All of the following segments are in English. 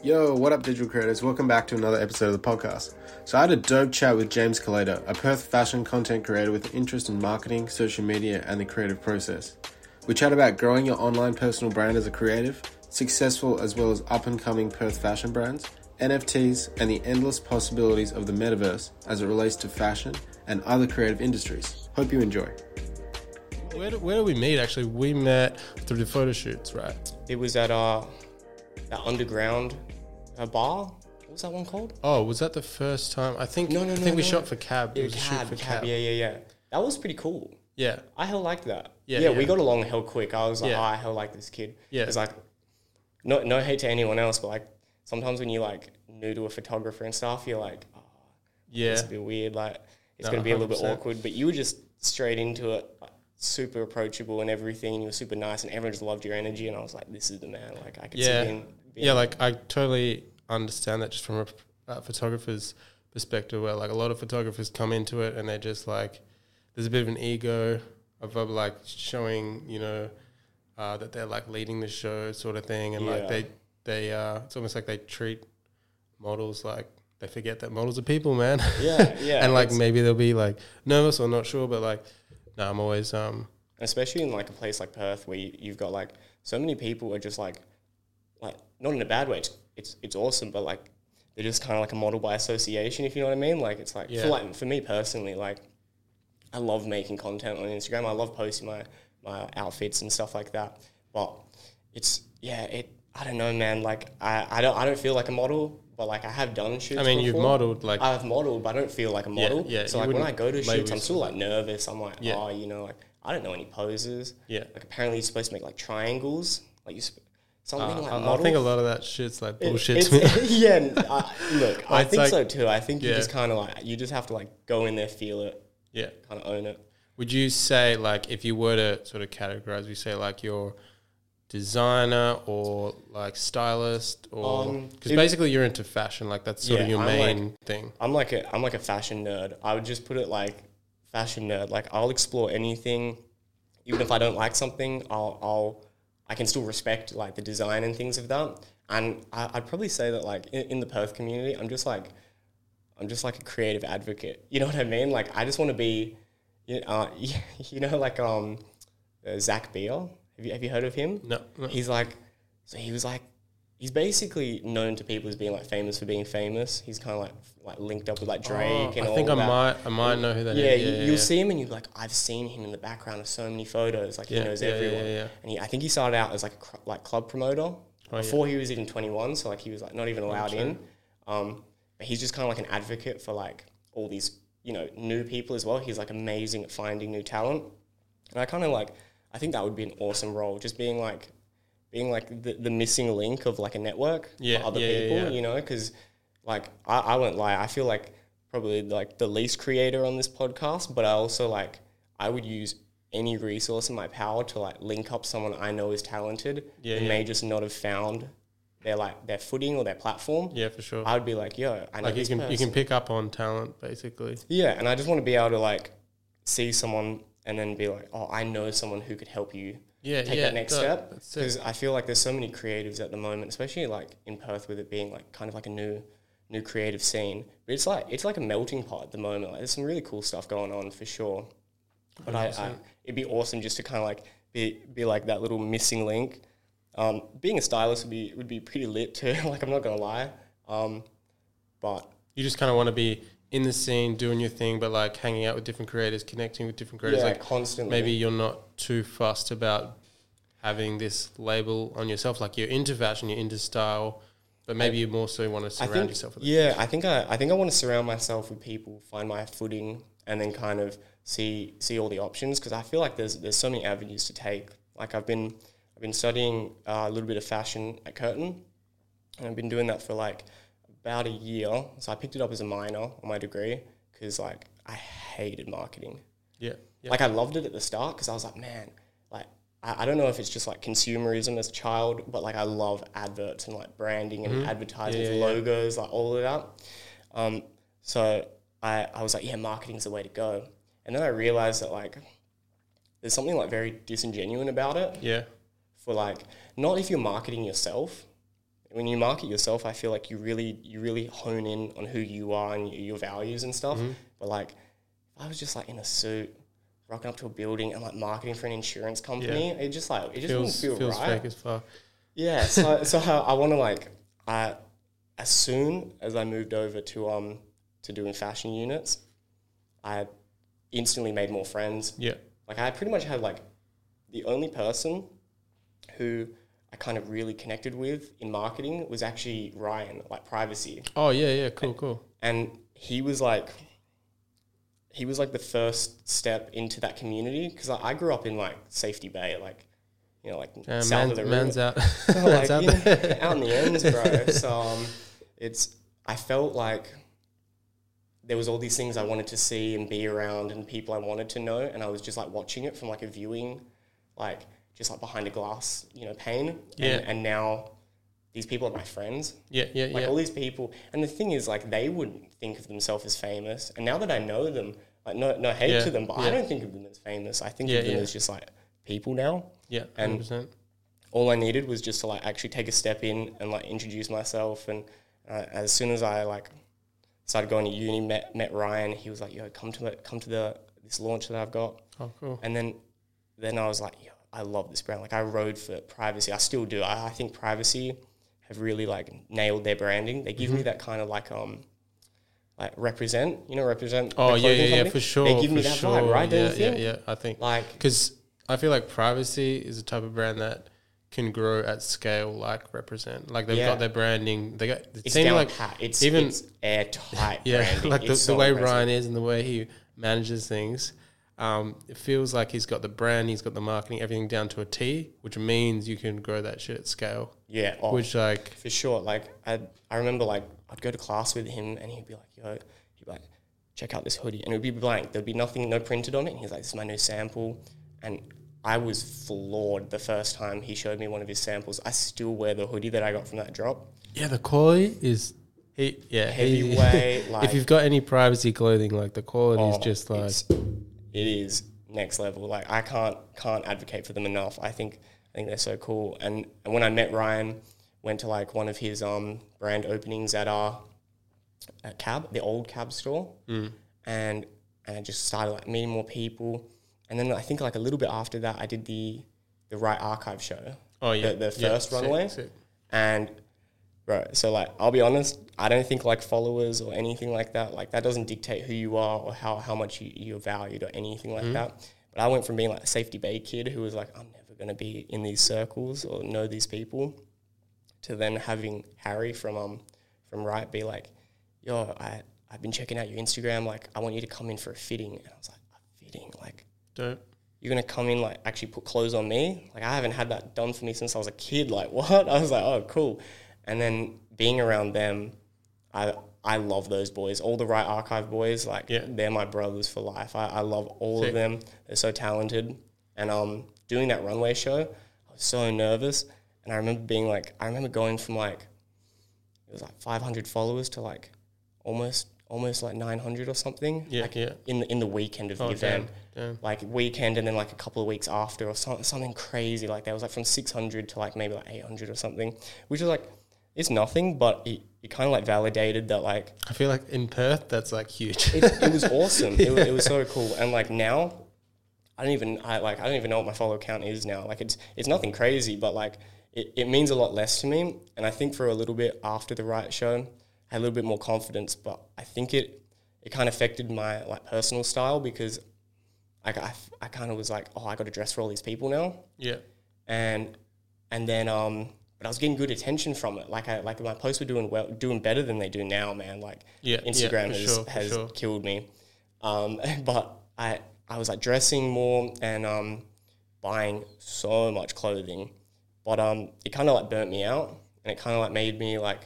Yo, what up, digital creators? Welcome back to another episode of the podcast. So, I had a dope chat with James Kelaita, a Perth fashion content creator with interest in marketing, social media, and the creative process. We chat about growing your online personal brand as a creative, successful as well as up and coming Perth fashion brands, NFTs, and the endless possibilities of the metaverse as it relates to fashion and other creative industries. Hope you enjoy. Where do, where do we meet? Actually, we met through the photo shoots, right? It was at uh, that underground uh, bar. What was that one called? Oh, was that the first time? I think. No, no, I no, think we no. shot for cab. It Yeah, was a shoot for cab, cab. Yeah, yeah, yeah. That was pretty cool. Yeah. I hell liked that. Yeah, Yeah, yeah. we got along hell quick. I was like, Yeah. oh, I hell like this kid. Yeah. It's like, no, no hate to anyone else, but like sometimes when you like new to a photographer and stuff, you're like, oh, Yeah. it's a bit weird. Like it's No, gonna be a little bit awkward. But you were just straight into it, like, super approachable and everything. And you were super nice, and everyone just loved your energy. And I was like, this is the man. Like I could Yeah. see him. Being Yeah, like I totally understand that just from a uh, photographer's perspective, where like a lot of photographers come into it and they're just like, there's a bit of an ego of, of like showing, you know, uh, that they're like leading the show sort of thing, and like they they uh, it's almost like they treat models like they forget that models are people, man. Yeah, yeah, and like maybe they'll be like nervous or not sure, but like, no, I'm always um especially in like a place like Perth where you, you've got like so many people are just like like not in a bad way it's it's, it's awesome but like they're just kind of like a model by association if you know what I mean like it's like Yeah. for like for me personally like I love making content on Instagram I love posting my my outfits and stuff like that but it's yeah it I don't know man like I, I don't I don't feel like a model but like I have done shoots I mean, you've modeled like I've modeled, but I don't feel like a model. yeah, So like when I go to shoots, I'm still like nervous. I'm like, Yeah. oh, you know, like I don't know any poses. Yeah. Like apparently you're supposed to make like triangles, like you. Something uh, like I, I think a lot of that shit's like It- bullshit it's- me. yeah, uh, look, I think like- so too. I think you just kind of like you just have to like go in there, feel it, yeah. kind of own it. Would you say like if you were to sort of categorize, we say like your designer or like stylist or Um, because if- basically you're into fashion, like that's sort of your I'm main thing. I'm like a I'm like a fashion nerd. I would just put it like fashion nerd. Like I'll explore anything, even if I don't like something. I'll I'll I can still respect like the design and things of that. And I, I'd probably say that like in, in the Perth community, I'm just like I'm just like a creative advocate. You know what I mean? Like I just want to be, you uh, you know, like um, uh, Zack Bia. Have you have you heard of him? No, no. He's like, so he was like, he's basically known to people as being like famous for being famous. He's kind of like like linked up with like Drake Oh, and I all think I that. might I might know who that is. yeah, yeah, you, yeah, you'll yeah. see him and you're like, I've seen him in the background of so many photos. Like Yeah, he knows yeah, yeah, everyone. yeah, yeah. And he, I think he started out as like a cr- like club promoter Oh, yeah. before he was even 21. So like he was like not even allowed in. Um, but he's just kind of like an advocate for like all these you know new people as well. He's like amazing at finding new talent. And I kind of like, I think that would be an awesome role, just being like, being like the, the missing link of like a network Yeah, for other yeah, people, yeah. you know? Because like, I, I won't lie, I feel like probably like the least creator on this podcast, but I also like, I would use any resource in my power to like link up someone I know is talented Yeah, and yeah. may just not have found their like their footing or their platform. Yeah, for sure. I would be like, yo, I know like you can person. you can pick up on talent basically. Yeah, and I just want to be able to like see someone and then be like, oh, I know someone who could help you Yeah, take yeah. that next that- step. Because I feel like there's so many creatives at the moment, especially like in Perth, with it being like kind of like a new new creative scene. But it's like it's like a melting pot at the moment. Like, there's some really cool stuff going on for sure. But I, I it'd be awesome just to kind of like be be like that little missing link. Um, being a stylist would be would be pretty lit too. like I'm not gonna lie. Um, but You just kind of want to be in the scene, doing your thing, but like hanging out with different creators, connecting with different creators. yeah, like constantly. maybe you're not too fussed about having this label on yourself. Like you're into fashion, you're into style, but maybe you more so want to I surround think, yourself with. yeah, I think I, I think I want to surround myself with people, find my footing, and then kind of see see all the options because I feel like there's there's so many avenues to take. Like I've been I've been studying uh, a little bit of fashion at Curtin, and I've been doing that for like about a year. So I picked it up as a minor on my degree because like I hated marketing. yeah, yeah. Like I loved it at the start because I was like, man, like I, I don't know if it's just like consumerism as a child, but like I love adverts and like branding and advertising Mm-hmm. Yeah, yeah, yeah. logos, like all of that. Um, so I, I was like, yeah, marketing's the way to go. And then I realized that like there's something like very disingenuous about it yeah, for like not if you're marketing yourself when you market yourself, I feel like you really you really hone in on who you are and your values and stuff. Mm-hmm. But like, if I was just like in a suit, rocking up to a building and like marketing for an insurance company, it just like it just feels wouldn't feel feels right. fake as fuck. Yeah, so so I, I want to like I as soon as I moved over to um to doing fashion units, I instantly made more friends. Yeah. Like I pretty much had like the only person who I kind of really connected with in marketing was actually Ryan, like privacy. Oh yeah, yeah, cool, cool. And he was like he was like the first step into that community because I, I grew up in like Safety Bay, like you know, like Damn, south man, of the river. man's out. So, man's like, out know, out in the ends, bro. So um, it's I felt like there was all these things I wanted to see and be around and people I wanted to know, and I was just like watching it from like a viewing, like just like behind a glass, you know, pane. Yeah. And, and now these people are my friends. Yeah, yeah, yeah. Like yeah. all these people, and the thing is, like they wouldn't think of themselves as famous, and now that I know them, like no, no hate Yeah, to them, but I don't think of them as famous. I think Yeah, of them yeah. as just like people now Yeah, and- hundred percent. all I needed was just to like actually take a step in and like introduce myself. And uh, as soon as I like started going to uni, met met Ryan. He was like, "Yo, come to the, come to the this launch that I've got." Oh, cool. And then then I was like, "Yo, I love this brand." Like I rode for privacy. I still do. I, I think privacy have really like nailed their branding. They Mm-hmm. give me that kind of like um like represent. You know, represent. Oh yeah, yeah, yeah, for sure. They give me that sure. vibe, right? Yeah, yeah, yeah. I think Like because I feel like privacy is a type of brand that can grow at scale, like represent. Like they've Yeah. got their branding. They got. It it's seems like pat. It's even- it's airtight. yeah, branding. like the, the so way impressive. Ryan is and the way he manages things. Um, it feels like he's got the brand, he's got the marketing, everything down to a T, which means you can grow that shit at scale. Yeah. Oh, Which like for sure. Like I, I remember like I'd go to class with him and he'd be like, "Yo," he'd be like, "Check out this hoodie," and it would be blank. There'd be nothing, no printed on it. And he's like, "This is my new sample," and I was floored the first time he showed me one of his samples. I still wear the hoodie that I got from that drop. yeah, the quality is he yeah he- Heavyweight, like if you've got any privacy clothing, like the quality is oh, just like it's- it is next level. Like I can't can't advocate for them enough. I think I think they're so cool. And and when I met Ryan, went to like one of his um brand openings at our at cab the old cab store, Mm. and and I just started like meeting more people. And then I think like a little bit after that, I did the the Right Archive show. oh yeah the yeah, first sick, runway? sick. And right, so like I'll be honest, I don't think like followers or anything like that, like that doesn't dictate who you are or how, how much you, you're valued or anything like that. But I went from being like a safety bay kid who was like, I'm never gonna be in these circles or know these people to then having Harry from um from Right be like, Yo, I I've been checking out your Instagram, like I want you to come in for a fitting. And I was like, a fitting, like Dope. you're gonna come in like actually put clothes on me? Like i haven't had that done for me since i was a kid. Like what? I was like oh cool and then being around them i i love those boys all the right archive boys like Yeah. they're my brothers for life i, I love all Sick. of them they're so talented and um doing that runway show i was so nervous and i remember being like i remember going from like it was like 500 followers to like almost almost like 900 or something Yeah, like yeah. in the in the weekend of Oh the event damn, damn. like weekend and then like a couple of weeks after or some, something crazy like that was like from 600 to like maybe like 800 or something which is like it's nothing but it, it kind of like validated that like I feel like in Perth that's like huge. it, it was awesome. It, it was so cool. And like now I don't even I like I don't even know what my follow count is now. Like it's it's nothing crazy but like it, it means a lot less to me. And I think for a little bit after the right show I had a little bit more confidence but I think it it kind of affected my like personal style because like I, I kind of was like oh I got to dress for all these people now. Yeah. and and then um but I was getting good attention from it like I like my posts were doing well doing better than they do now man like Yeah, yeah, Instagram for has, sure, has sure. killed me um but I I was like dressing more and um buying so much clothing but um it kind of like burnt me out and it kind of like made me like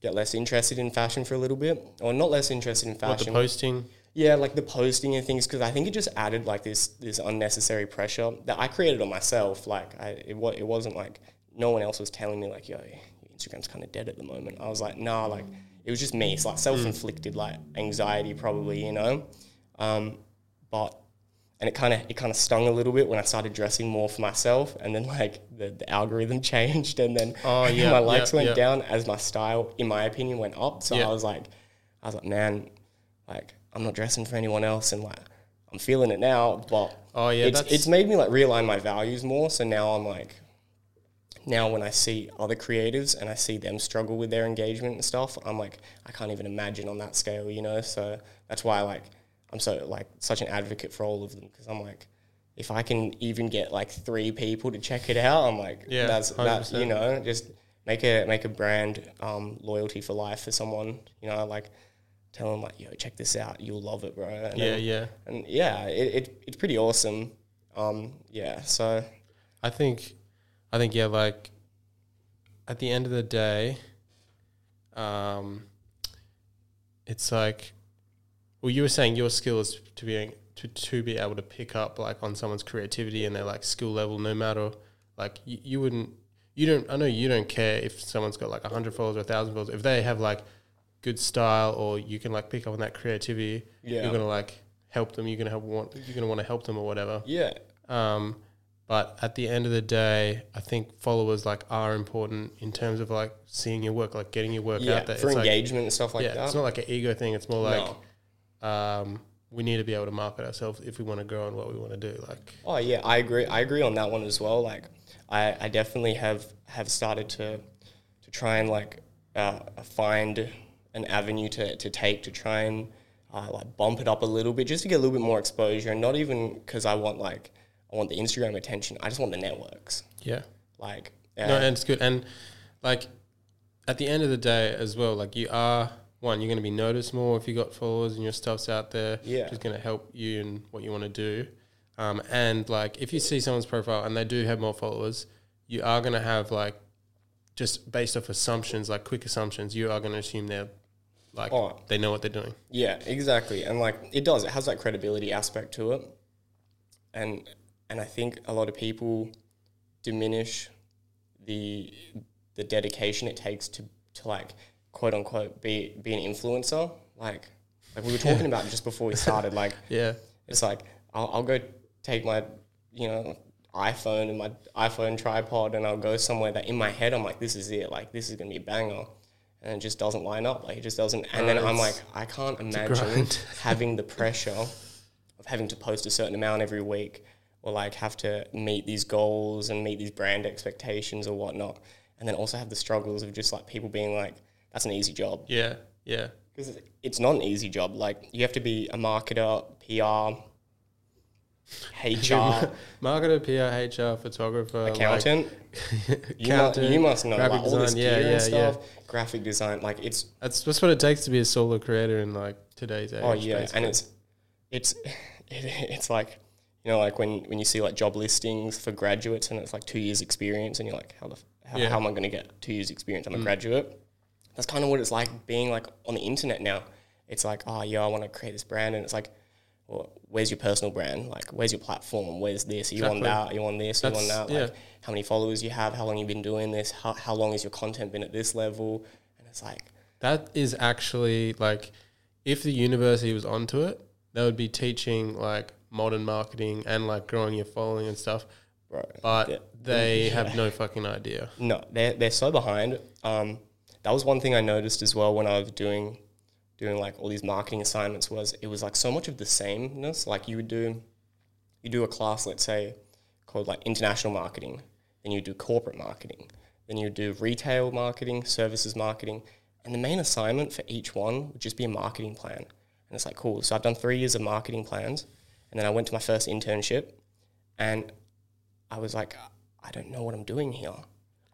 get less interested in fashion for a little bit or not less interested in fashion. What the posting? yeah, like the posting and things, because I think it just added like this this unnecessary pressure that I created on myself. Like I, it it wasn't like no one else was telling me like, yo, your Instagram's kind of dead at the moment. I was like, nah, like it was just me. It's like self inflicted like anxiety, probably, you know. Um, but and it kind of it kind of stung a little bit when I started dressing more for myself, and then like the, the algorithm changed, and then Oh, yeah, my likes yeah, went yeah. down as my style, in my opinion, went up. So. I was like, I was like, man, like I'm not dressing for anyone else, and like I'm feeling it now, but Oh, yeah, it's it's made me like realign my values more. So now I'm like, now when I see other creatives and I see them struggle with their engagement and stuff, I'm like, I can't even imagine on that scale, you know. So that's why like I'm so like such an advocate for all of them because I'm like, if I can even get like three people to check it out, I'm like, Yeah, that's that 100%. you know, just make a make a brand um, loyalty for life for someone, you know, like tell them like, yo, check this out, you'll love it, bro. And Yeah, then- yeah. and yeah, it, it it's pretty awesome. Um, yeah, so I think, I think yeah, like at the end of the day, um, it's like, well, you were saying your skill is to be to to be able to pick up like on someone's creativity and their like skill level, no matter like you, you wouldn't, you don't. I know you don't care if someone's got like hundred followers or thousand followers. If they have like good style or you can like pick up on that creativity, Yeah. you're gonna like help them. You're gonna help want. You're gonna want to help them or whatever. yeah, Um, but at the end of the day, I think followers like are important in terms of like seeing your work, like getting your work yeah, out there. for It's like- engagement and stuff like yeah, that. it's not like an ego thing. It's more like No. um, we need to be able to market ourselves if we want to grow in what we want to do. Like, Oh yeah, I agree. I agree on that one as well. Like, I, I definitely have have started to to try and like uh, find an avenue to, to take to try and uh, like bump it up a little bit, just to get a little bit more exposure, and not even because I want like I want the Instagram attention. I just want the networks. yeah, Like, uh, no, and it's good. And like at the end of the day as well, like you are one, you're going to be noticed more if you got followers and your stuff's out there. Yeah. which is going to help you in what you want to do. Um, and like if you see someone's profile and they do have more followers, you are going to have like just based off assumptions, like quick assumptions, you are going to assume they're like Oh. they know what they're doing. Yeah, exactly. And like it does, it has that credibility aspect to it. And and I think a lot of people diminish the the dedication it takes to to like quote unquote be be an influencer. Like like we were talking about just before we started, like Yeah, it's like I'll, I'll go take my you know iphone and my iphone tripod and i'll go somewhere that in my head i'm like this is it. Like this is gonna be a banger. And it just doesn't line up. Like it just doesn't. And then i'm like i can't imagine having the pressure of having to post a certain amount every week or like have to meet these goals and meet these brand expectations or whatnot and then also have the struggles of just like people being like that's an easy job yeah, yeah. because it's not an easy job. Like you have to be a marketer, PR, HR, Marketer, PR, HR, photographer, like- accountant. you, mu- accountant, you must know like, graphic all this design, yeah, yeah, and stuff. Graphic design, like it's That's that's what it takes to be a solo creator in like today's oh, age. oh yeah, basically. and it's it's it, it's like you know like when when you see like job listings for graduates and it's like two years experience and you're like how the f- how, Yeah. Mm. how am I going to get two years experience? I'm a graduate. That's kind of what it's like being like on the internet now. It's like oh yeah, I want to create this brand and it's like. Well, where's your personal brand? Like, where's your platform? Where's this? Are you on that? Are you on this? Are you on that? Like, how many followers you have? How long you've been doing this? How, how long has your content been at this level? And it's like, That is actually like, if the university was onto it, they would be teaching like modern marketing and like growing your following and stuff. bro, But Yeah. they have no fucking idea. No, they're they're so behind. Um, that was one thing I noticed as well when I was doing doing like all these marketing assignments was it was like so much of the sameness. Like you would do you do a class, let's say, called like international marketing, then you do corporate marketing, then you do retail marketing, services marketing, and the main assignment for each one would just be a marketing plan. And it's like cool. So I've done three years of marketing plans, and then I went to my first internship, and I was like, I don't know what I'm doing here.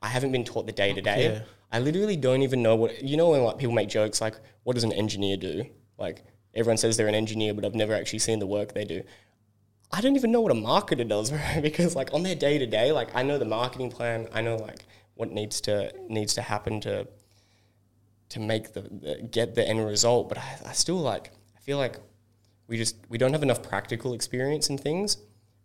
I haven't been taught the day to day. I literally don't even know what you know when like people make jokes like, what does an engineer do? Like everyone says they're an engineer, but I've never actually seen the work they do. I don't even know what a marketer does, right? Because like on their day to day, like I know the marketing plan, I know like what needs to needs to happen to to make the, the get the end result, but I, I still like I feel like we just we don't have enough practical experience in things.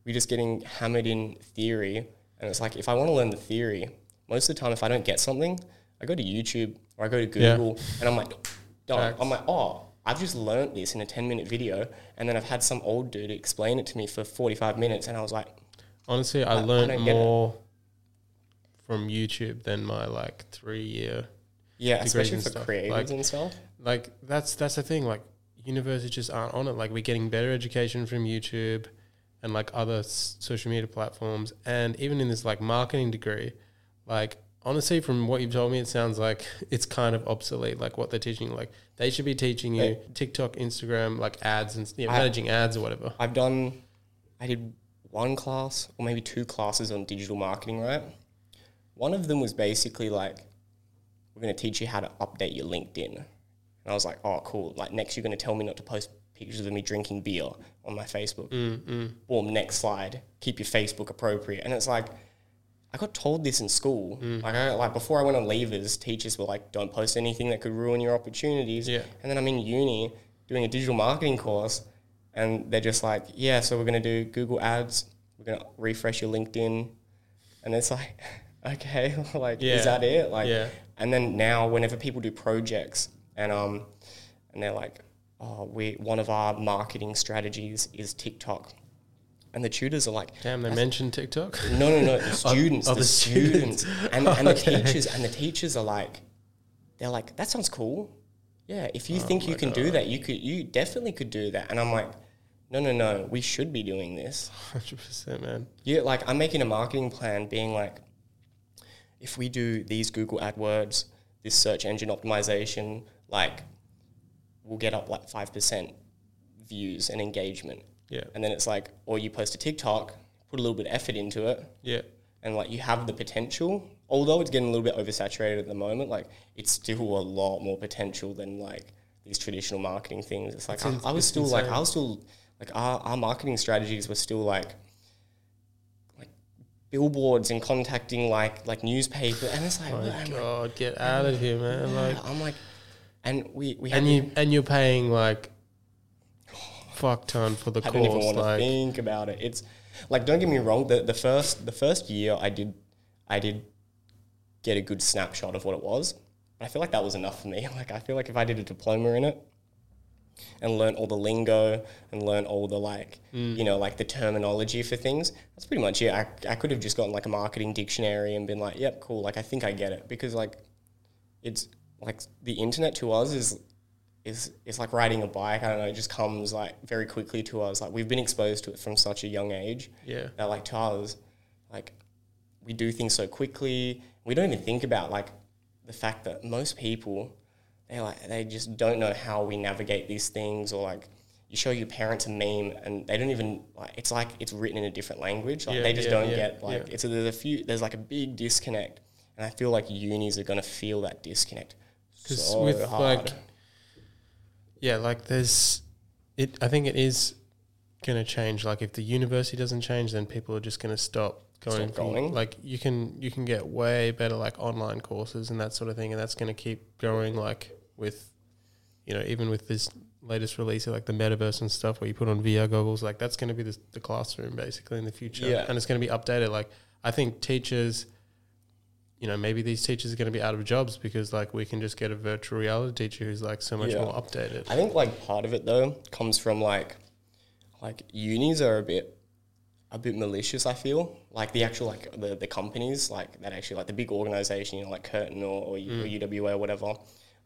We're just getting hammered in theory, and it's like if I want to learn the theory, most of the time if I don't get something, I go to YouTube or I go to Yeah. Google, and I'm like. Facts. I'm like, oh, I've just learnt this in a 10 minute video, and then I've had some old dude explain it to me for 45 minutes, and I was like, Honestly, I, I- I learned it. more from YouTube than my like three year. yeah, especially for stuff. creatives Like- and stuff. Like that's that's the thing. Like universities just aren't on it. Like we're getting better education from YouTube and like other s- social media platforms, and even in this like marketing degree, like honestly, from what you've told me, it sounds like it's kind of obsolete. Like what they're teaching, like they should be teaching you TikTok, Instagram, like ads and I- managing ads or whatever. I've done, I did one class or maybe two classes on digital marketing, right? One of them was basically like, we're going to teach you how to update your LinkedIn. And I was like, oh, cool. Like, next, you're going to tell me not to post pictures of me drinking beer on my Facebook. Mm, mm. Boom, next slide. Keep your Facebook appropriate. And it's like, I got told this in school. Mm. Like, I, like before I went on leavers, teachers were like, "Don't post anything that could ruin your opportunities." Yeah. And then I'm in uni doing a digital marketing course, and they're just like, "Yeah, so we're gonna do Google Ads. We're gonna refresh your LinkedIn," and it's like, okay, like Yeah. is that it? Like, Yeah. and then now whenever people do projects and um, and they're like, "Oh, we one of our marketing strategies is TikTok," and the tutors are like, Damn, they mentioned TikTok. no, no, no. The students, oh, the, the students, and, and the teachers, and the teachers are like, they're like, that sounds cool. Yeah, if Oh you think you can do that, you could, you definitely could do that. And I'm like, no, no, no. We should be doing this. Hundred percent, man. Yeah, like I'm making a marketing plan, being like, if we do these Google AdWords, this search engine optimization, like, we'll get up like five percent views and engagement. Yeah, And then it's like, or you post a TikTok, put a little bit of effort into it, yeah, and like you have the potential. Although it's getting a little bit oversaturated at the moment, like it's still a lot more potential than like these traditional marketing things. It's like It's I, I was still like. I was still like our, our marketing strategies were still like like billboards and contacting like like newspaper and it's like, Oh my god, get out of here, man! Like, I'm like and we we and you and you're paying like fuck ton for the I don't even course. want to Like, think about it. It's like don't get me wrong. The the first the first year I did I did get a good snapshot of what it was. But I feel like that was enough for me. Like I feel like if I did a diploma in it and learn all the lingo and learn all the like mm. you know like the terminology for things, that's pretty much it. I I could have just gotten like a marketing dictionary and been like, yep, cool. Like I think I get it because like it's like the internet to us is is is like riding a bike. I don't know. It just comes like very quickly to us. Like we've been exposed to it from such a young age yeah, that like to us, like we do things so quickly. We don't even think about like the fact that most people they like they just don't know how we navigate these things or like you show your parents a meme and they don't even like it's like it's written in a different language like Yeah, they just yeah, don't yeah, get like it's a, there's a few there's like a big disconnect and I feel like unis are gonna feel that disconnect because so with hard. like, yeah, like there's, it. I think it is gonna change. Like if the university doesn't change, then people are just gonna stop going. Stop from- going? Like you can you can get way better like online courses and that sort of thing, and that's gonna keep going. Like with, you know, even with this latest release of like the metaverse and stuff, where you put on VR goggles, like that's gonna be the, the classroom basically in the future, Yeah. and it's gonna be updated. Like I think teachers you know, maybe these teachers are going to be out of jobs because like we can just get a virtual reality teacher who's like so much Yeah. more updated. I think like part of it though comes from like like unis are a bit a bit malicious. I feel like the actual like the, the companies like that actually like the big organization, you know, like Curtin or, or, U- or mm. UWA or whatever.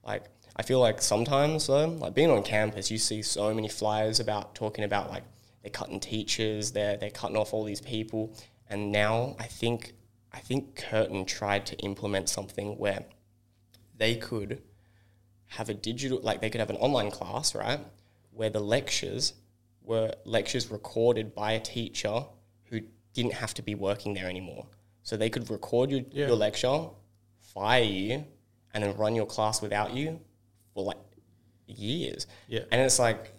Like I feel like sometimes though, like being on campus, you see so many flyers about talking about like they're cutting teachers, they're they're cutting off all these people, and now I think I think Curtin tried to implement something where they could have a digital like they could have an online class right where the lectures were lectures recorded by a teacher who didn't have to be working there anymore so they could record your, Yeah. your lecture fire you and then run your class without you for like years Yeah. and it's like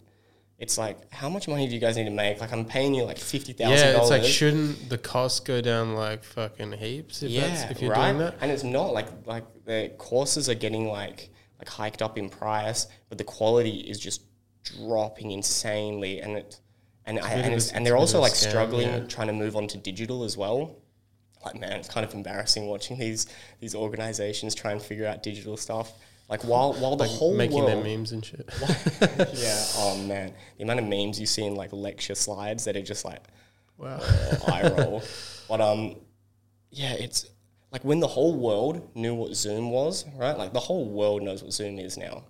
it's like how much money do you guys need to make like i'm paying you like $50000 Yeah, it's like shouldn't the cost go down like fucking heaps if yeah, that's if you're right. doing that? And it's not like like the courses are getting like like hiked up in price, but the quality is just dropping insanely, and it and I, and, a- and they're also like scam, struggling yeah. trying to move on to digital as well. Like man, it's kind of embarrassing watching these these organizations try and figure out digital stuff. Like while while the like whole making world, their memes and shit. yeah. Oh man, the amount of memes you see in like lecture slides that are just like wow. uh, eye roll. But um, yeah, it's like when the whole world knew what Zoom was, right? Like the whole world knows what Zoom is now.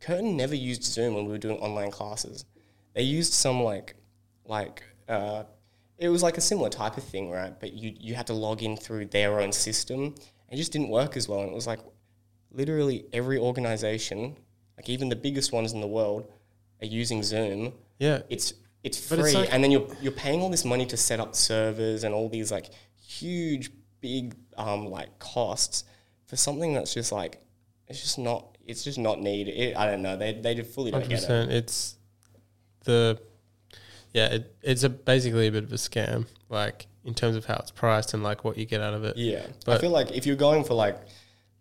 Curtin never used Zoom when we were doing online classes. They used some like like uh, it was like a similar type of thing, right? But you you had to log in through their own system. It just didn't work as well. And it was like literally every organization, like even the biggest ones in the world, are using Zoom Yeah. it's it's free it's like- and then you're you're paying all this money to set up servers and all these like huge big um like costs for something that's just like it's just not it's just not needed it, i don't know they they just fully don't get it. It's the yeah. It, it's a basically a bit of a scam, like in terms of how it's priced and like what you get out of it. yeah but i feel like if you're going for like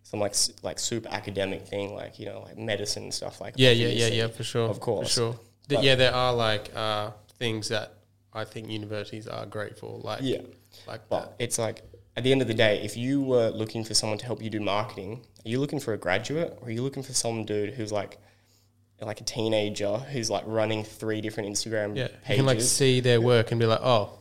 some like like super academic thing like you know like medicine and stuff like Yeah, yeah, yeah, yeah, for sure, of course. for sure. But- yeah, there are like uh, things that I think universities are great for, like yeah like But it's like at the end of the day, if you were looking for someone to help you do marketing, are you looking for a graduate or are you looking for some dude who's like like a teenager who's like running three different Instagram Yeah, you can like see their work and be like, oh,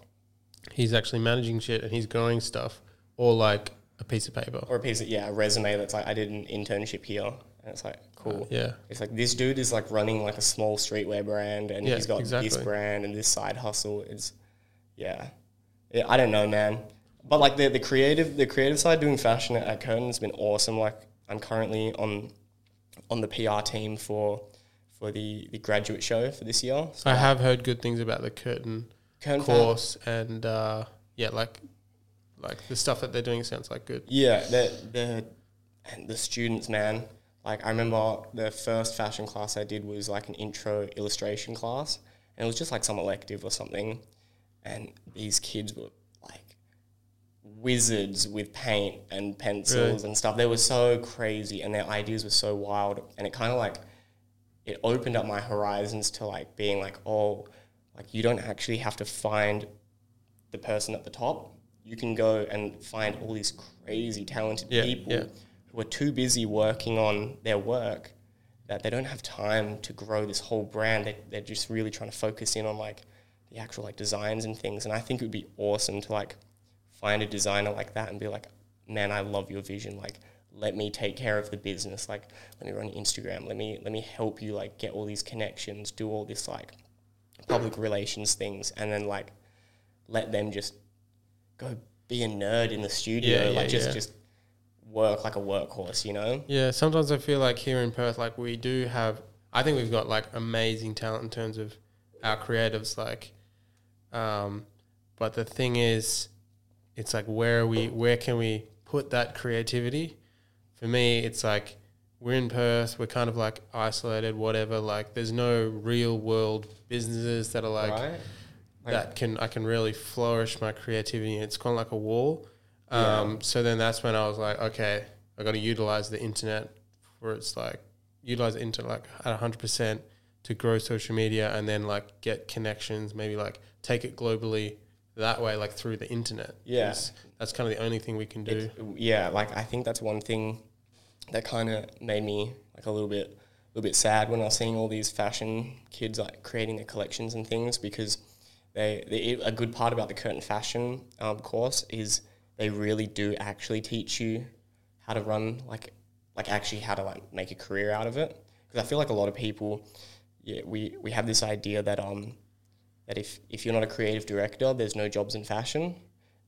he's actually managing shit and he's growing stuff, or like a piece of paper. or a piece of yeah, a resume that's like I did an internship here. And it's like cool. Yeah, It's like this dude is like running like a small streetwear brand and Yeah, he's got this brand and this side hustle. It's yeah. Yeah, I don't know, man. But like the the creative the creative side doing fashion at, at Curtin has been awesome. Like I'm currently on on the PR team for for the, the graduate show for this year. So I have heard good things about the curtain Curtin course and uh, yeah, like like the stuff that they're doing sounds like good. Yeah, the the and the students, man. Like I remember the first fashion class I did was like an intro illustration class, and it was just like some elective or something. And these kids were like wizards with paint and pencils Really? and stuff. They were so crazy, and their ideas were so wild. And it kind of like it opened up my horizons to like being like, oh, like you don't actually have to find the person at the top. You can go and find all these crazy talented Yeah, people yeah. who are too busy working on their work that they don't have time to grow this whole brand. They, they're just really trying to focus in on like the actual like designs and things. And I think it would be awesome to like find a designer like that and be like, man, I love your vision. Like, let me take care of the business. Like, let me run your Instagram. Let me let me help you like get all these connections, do all this like public relations things, and then like let them just go be a nerd in the studio. Yeah, yeah, like just yeah. just work like a workhorse, you know? Yeah, sometimes I feel like here in Perth, like we do have, I think we've got like amazing talent in terms of our creatives. Like, um, but the thing is, it's like where are we? Where can we put that creativity? For me, it's like we're in Perth. We're kind of like isolated, whatever. Like, there's no real world businesses that are like right? That can I can really flourish my creativity. It's kind of like a wall. Um, So then that's when I was like, okay, I got to utilize the internet where it's like utilize the internet like at hundred percent to grow social media and then like get connections. Maybe like take it globally that way, like through the internet. Yeah. that's kind of the only thing we can do. It's- yeah, like I think that's one thing that kind of made me like a little bit, a little bit sad when I was seeing all these fashion kids like creating their collections and things because they, they a good part about the Curtin fashion um, course is they really do actually teach you how to run like like actually how to like make a career out of it. Because I feel like a lot of people yeah we we have this idea that um that if if you're not a creative director there's no jobs in fashion.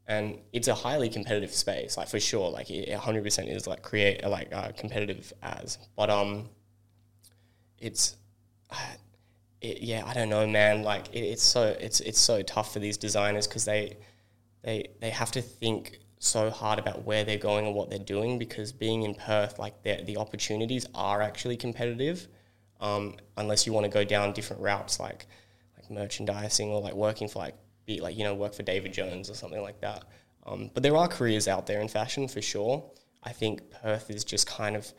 And it's a highly competitive space like for sure like it 100% is like create like uh, competitive as. But um it's it, yeah i don't know man like it, it's so it's it's so tough for these designers because they they they have to think so hard about where they're going and what they're doing because being in Perth like the the opportunities are actually competitive um, unless you want to go down different routes like like merchandising or like working for like be like you know work for David Jones or something like that. Um, but there are careers out there in fashion for sure. I think Perth is just kind of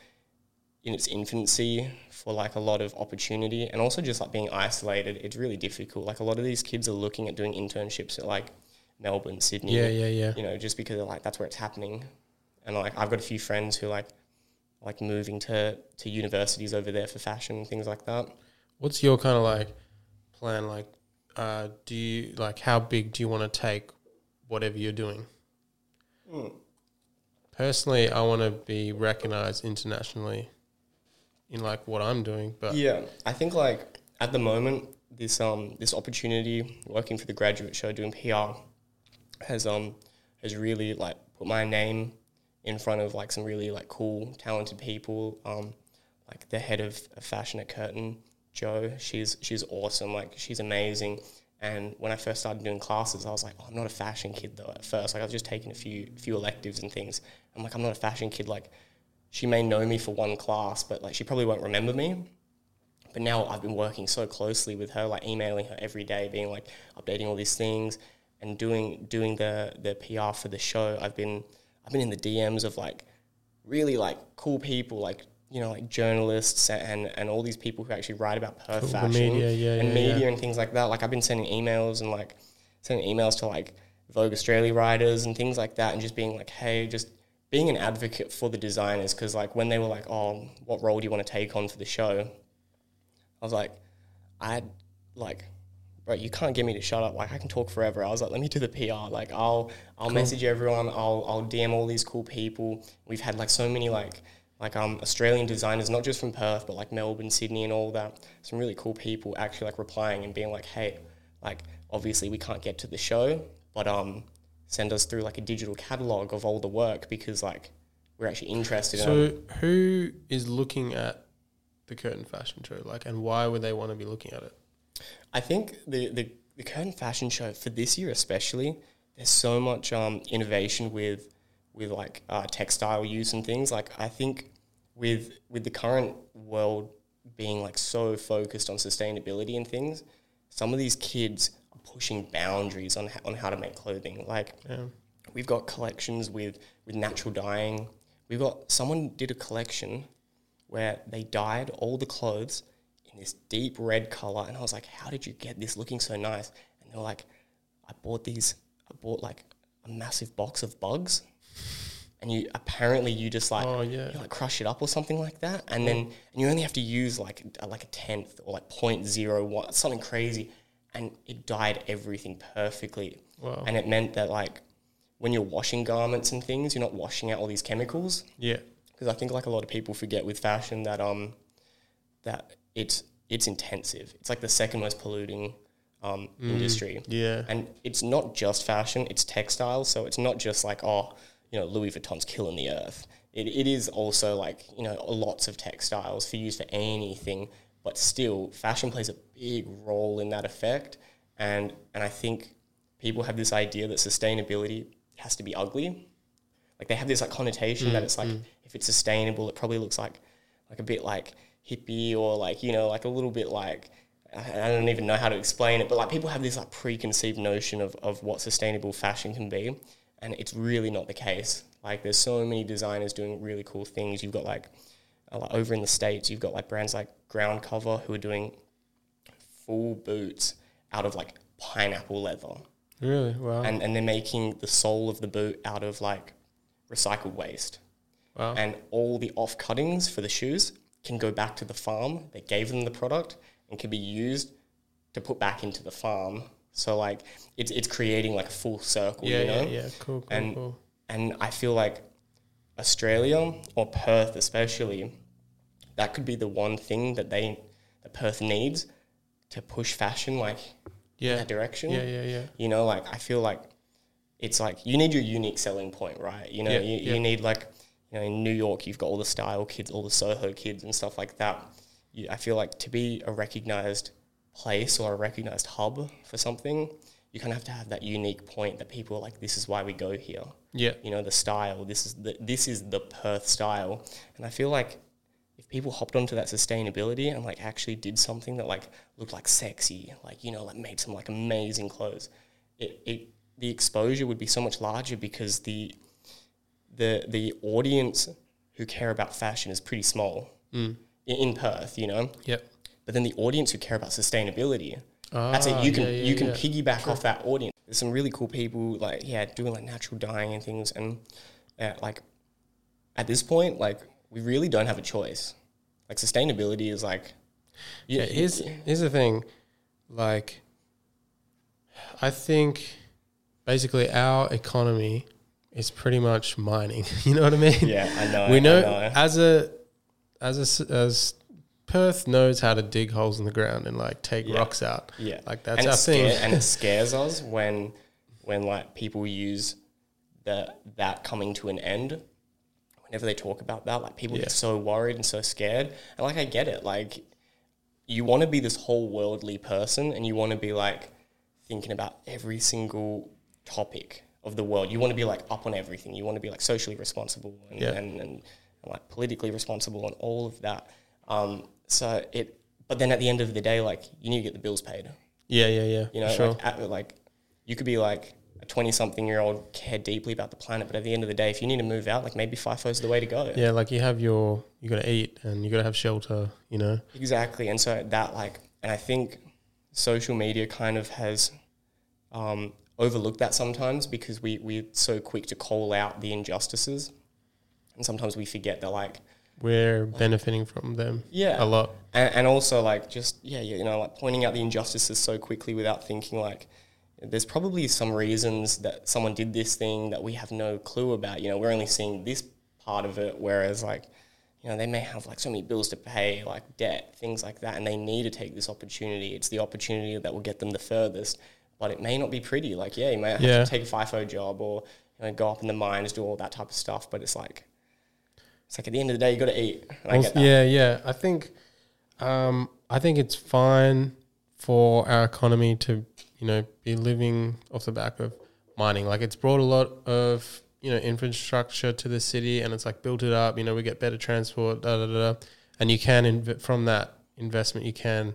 in its infancy for like a lot of opportunity and also just like being isolated. It's really difficult. Like a lot of these kids are looking at doing internships at like Melbourne, Sydney. Yeah, yeah, yeah. You know, just because they're like that's where it's happening. And like I've got a few friends who like like moving to to universities over there for fashion and things like that. What's your kind of like plan? Like, uh, do you like how big do you want to take whatever you're doing? Personally, I want to be recognized internationally in like what I'm doing, but Yeah, I think like at the moment, this um this opportunity working for the graduate show doing PR has um has really like put my name in front of like some really like cool talented people. Um, like the head of, fashion at Curtin, Joe. She's she's awesome. Like she's amazing. And when I first started doing classes, I was like, oh, I'm not a fashion kid though. At first, like I was just taking a few few electives and things. I'm like, I'm not a fashion kid. Like she may know me for one class, but like she probably won't remember me. But now I've been working so closely with her, like emailing her every day, being like updating all these things and doing doing the the PR for the show. I've been I've been in the DMs of like really like cool people, like you know, like journalists and and all these people who actually write about Perth Cool, fashion media, yeah, and yeah, media yeah. and things like that. Like I've been sending emails and like sending emails to like Vogue Australia writers and things like that, and just being like, hey, just being an advocate for the designers because like when they were like, oh, what role do you want to take on for the show? I was like, I had, like, bro, you can't get me to shut up. Like I can talk forever. I was like, let me do the PR. Like I'll I'll message everyone. I'll I'll DM all these cool people. We've had like so many like like um Australian designers, not just from Perth, but like Melbourne, Sydney, and all that. Some really cool people actually like replying and being like, hey, like obviously we can't get to the show, but um send us through like a digital catalog of all the work because like we're actually interested in So who is looking at the Curtin Fashion Show? Like, and why would they want to be looking at it? I think the, the, the current fashion show for this year especially, there's so much um, innovation with with like uh, textile use and things. Like I think with with the current world being like so focused on sustainability and things, some of these kids pushing boundaries on on how to make clothing. Like Yeah. we've got collections with with natural dyeing. We've got someone did a collection where they dyed all the clothes in this deep red color, and I was like, "How did you get this looking so nice?" And they were like, "I bought these. I bought like a massive box of bugs." And you apparently you just like Oh, yeah. you like crush it up or something like that, and then and you only have to use like a, like a tenth or like point zero one something crazy, and it dyed everything perfectly. Wow. And it meant that like when you're washing garments and things, you're not washing out all these chemicals Yeah. because I think like a lot of people forget with fashion that um that it's it's intensive. It's like the second most polluting um, industry, Yeah. and it's not just fashion; it's textiles. So it's not just like oh, you know, Louis Vuitton's killing the earth. It, it is also like you know lots of textiles for use for anything, but still, fashion plays a big role in that effect. And and I think people have this idea that sustainability has to be ugly, like they have this like connotation that mm, it's like mm. if it's sustainable, it probably looks like like a bit like hippie or like you know like a little bit like I don't even know how to explain it, but like people have this like preconceived notion of of what sustainable fashion can be, and it's really not the case. Like there's so many designers doing really cool things. You've got like, like over in the states, you've got like brands like Ground Cover who are doing full boots out of like pineapple leather Really? Wow. and, and they're making the sole of the boot out of like recycled waste. wow. And all the off cuttings for the shoes can go back to the farm that gave them the product and can be used to put back into the farm. So like it's it's creating like a full circle, yeah, you know? yeah, yeah. Cool, cool, And- cool. And I feel like Australia or Perth especially, that could be the one thing that they that Perth needs to push fashion like in Yeah. that direction. Yeah, yeah, yeah. You know, like I feel like it's like you need your unique selling point, right? You know, Yeah, you, yeah. you need like you know in New York you've got all the style kids, all the Soho kids and stuff like that. You, I feel like to be a recognized place or a recognized hub for something, you kind of have to have that unique point that people are like, this is why we go here. Yeah. You know, the style. This is the this is the Perth style, and I feel like people hopped onto that sustainability and like actually did something that like looked like sexy, like you know, like made some like amazing clothes, it, it the exposure would be so much larger because the the the audience who care about fashion is pretty small in, in Perth, you know. Yep. But then the audience who care about sustainability, that's it. Ah, You can yeah, yeah, you can yeah. piggyback off that audience. There's some really cool people like yeah doing like natural dyeing and things, and uh, like at this point like we really don't have a choice. Like sustainability is like, you- Yeah, here's here's the thing, like, I think basically our economy is pretty much mining. You know what I mean? yeah, I know. we know, know. as a as a as Perth knows how to dig holes in the ground and like take Yeah. rocks out. Yeah, Like that's and our thing. and it scares us when when like people use the that coming to an end. Whenever they talk about that, like people Yeah. get so worried and so scared. And like I get it. Like you want to be this whole worldly person, and you want to be like thinking about every single topic of the world. You want to be like up on everything. You want to be like socially responsible and Yeah. and, and, and like politically responsible and all of that. Um, so it, but then at the end of the day, like you need to get the bills paid. Yeah, yeah, yeah. You know, sure. like, at, like you could be like a twenty-something-year-old care deeply about the planet, but at the end of the day, if you need to move out, like maybe FIFO's the way to go. yeah, like you have your you got to eat and you got to have shelter. You know. Exactly, and so that like, and I think social media kind of has um, overlooked that sometimes because we we're so quick to call out the injustices, and sometimes we forget that like We're benefiting from them. Yeah. a lot. and, and also like just yeah you know like pointing out the injustices so quickly without thinking like there's probably some reasons that someone did this thing that we have no clue about you know we're only seeing this part of it whereas like you know they may have like so many bills to pay like debt things like that and they need to take this opportunity it's the opportunity that will get them the furthest but it may not be pretty like yeah you may have Yeah. to take a FIFO job or you know, go up in the mines do all that type of stuff but it's like it's like at the end of the day you got to eat and I get that. yeah, yeah. I think, um, I think it's fine for our economy to, you know, be living off the back of mining. Like it's brought a lot of, you know, infrastructure to the city, and it's like built it up. You know, we get better transport, da da da, da. and you can inv- from that investment, you can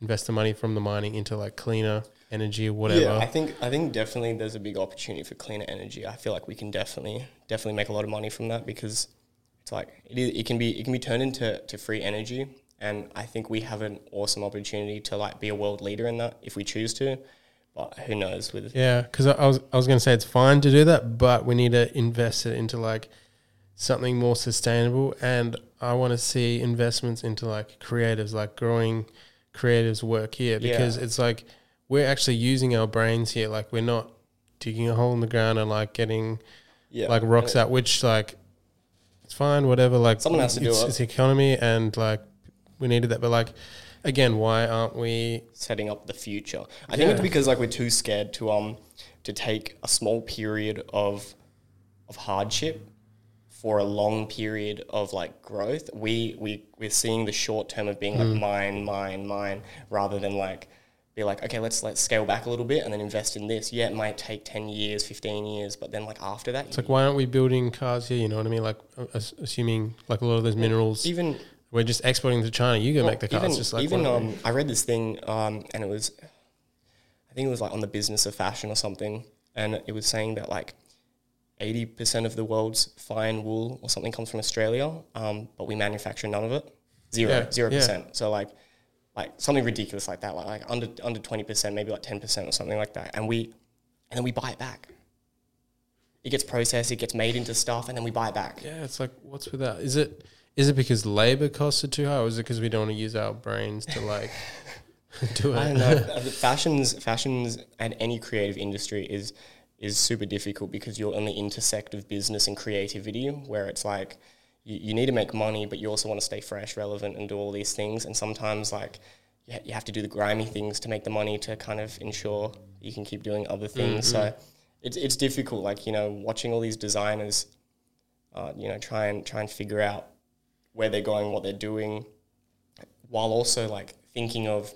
invest the money from the mining into like cleaner energy or whatever. Yeah, I think I think definitely there's a big opportunity for cleaner energy. I feel like we can definitely definitely make a lot of money from that because it's like it, it can be it can be turned into to free energy, and I think we have an awesome opportunity to like be a world leader in that if we choose to. Who knows with Yeah, because I, I was I was going to say it's fine to do that, but we need to invest it into like something more sustainable, and I want to see investments into like creatives, like growing creatives work here, because Yeah. it's like we're actually using our brains here. Like we're not digging a hole in the ground and like getting yeah like rocks out, which like it's fine, whatever. Like Someone has to do it. It's the economy, and like we needed that, but like again, why aren't we? setting up the future. I think it's because like we're too scared to um to take a small period of of hardship for a long period of like growth. We we we're seeing the short term of being Hmm. like mine, mine, mine, rather than like be like, okay, let's let's scale back a little bit and then invest in this. Yeah, it might take ten years, fifteen years, but then like after that, It's like why aren't we building cars here? You know what I mean? Like uh, assuming like a lot of those minerals. even We're just exporting to China. You go Well, make the cars. Even, just like even um, I read this thing, um, and it was, I think it was like on the business of fashion or something, and it was saying that like eighty percent of the world's fine wool or something comes from Australia, um, but we manufacture none of it, zero, Yeah, zero yeah. percent. So like, like something ridiculous like that, like, like under under twenty percent, maybe like ten percent or something like that, and we, and then we buy it back. It gets processed, it gets made into stuff, and then we buy it back. yeah, it's like what's with that? Is it is it because labor costs are too high, or is it because we don't want to use our brains to like do it? I don't know. Uh, the fashions, fashions, and any creative industry is is super difficult because you're on the intersect of business and creativity, where it's like you, you need to make money, but you also want to stay fresh, relevant, and do all these things. And sometimes, like you, ha- you have to do the grimy things to make the money to kind of ensure you can keep doing other things. So it's it's difficult. Like you know, watching all these designers, uh, you know, try and try and figure out where they're going, what they're doing, while also like thinking of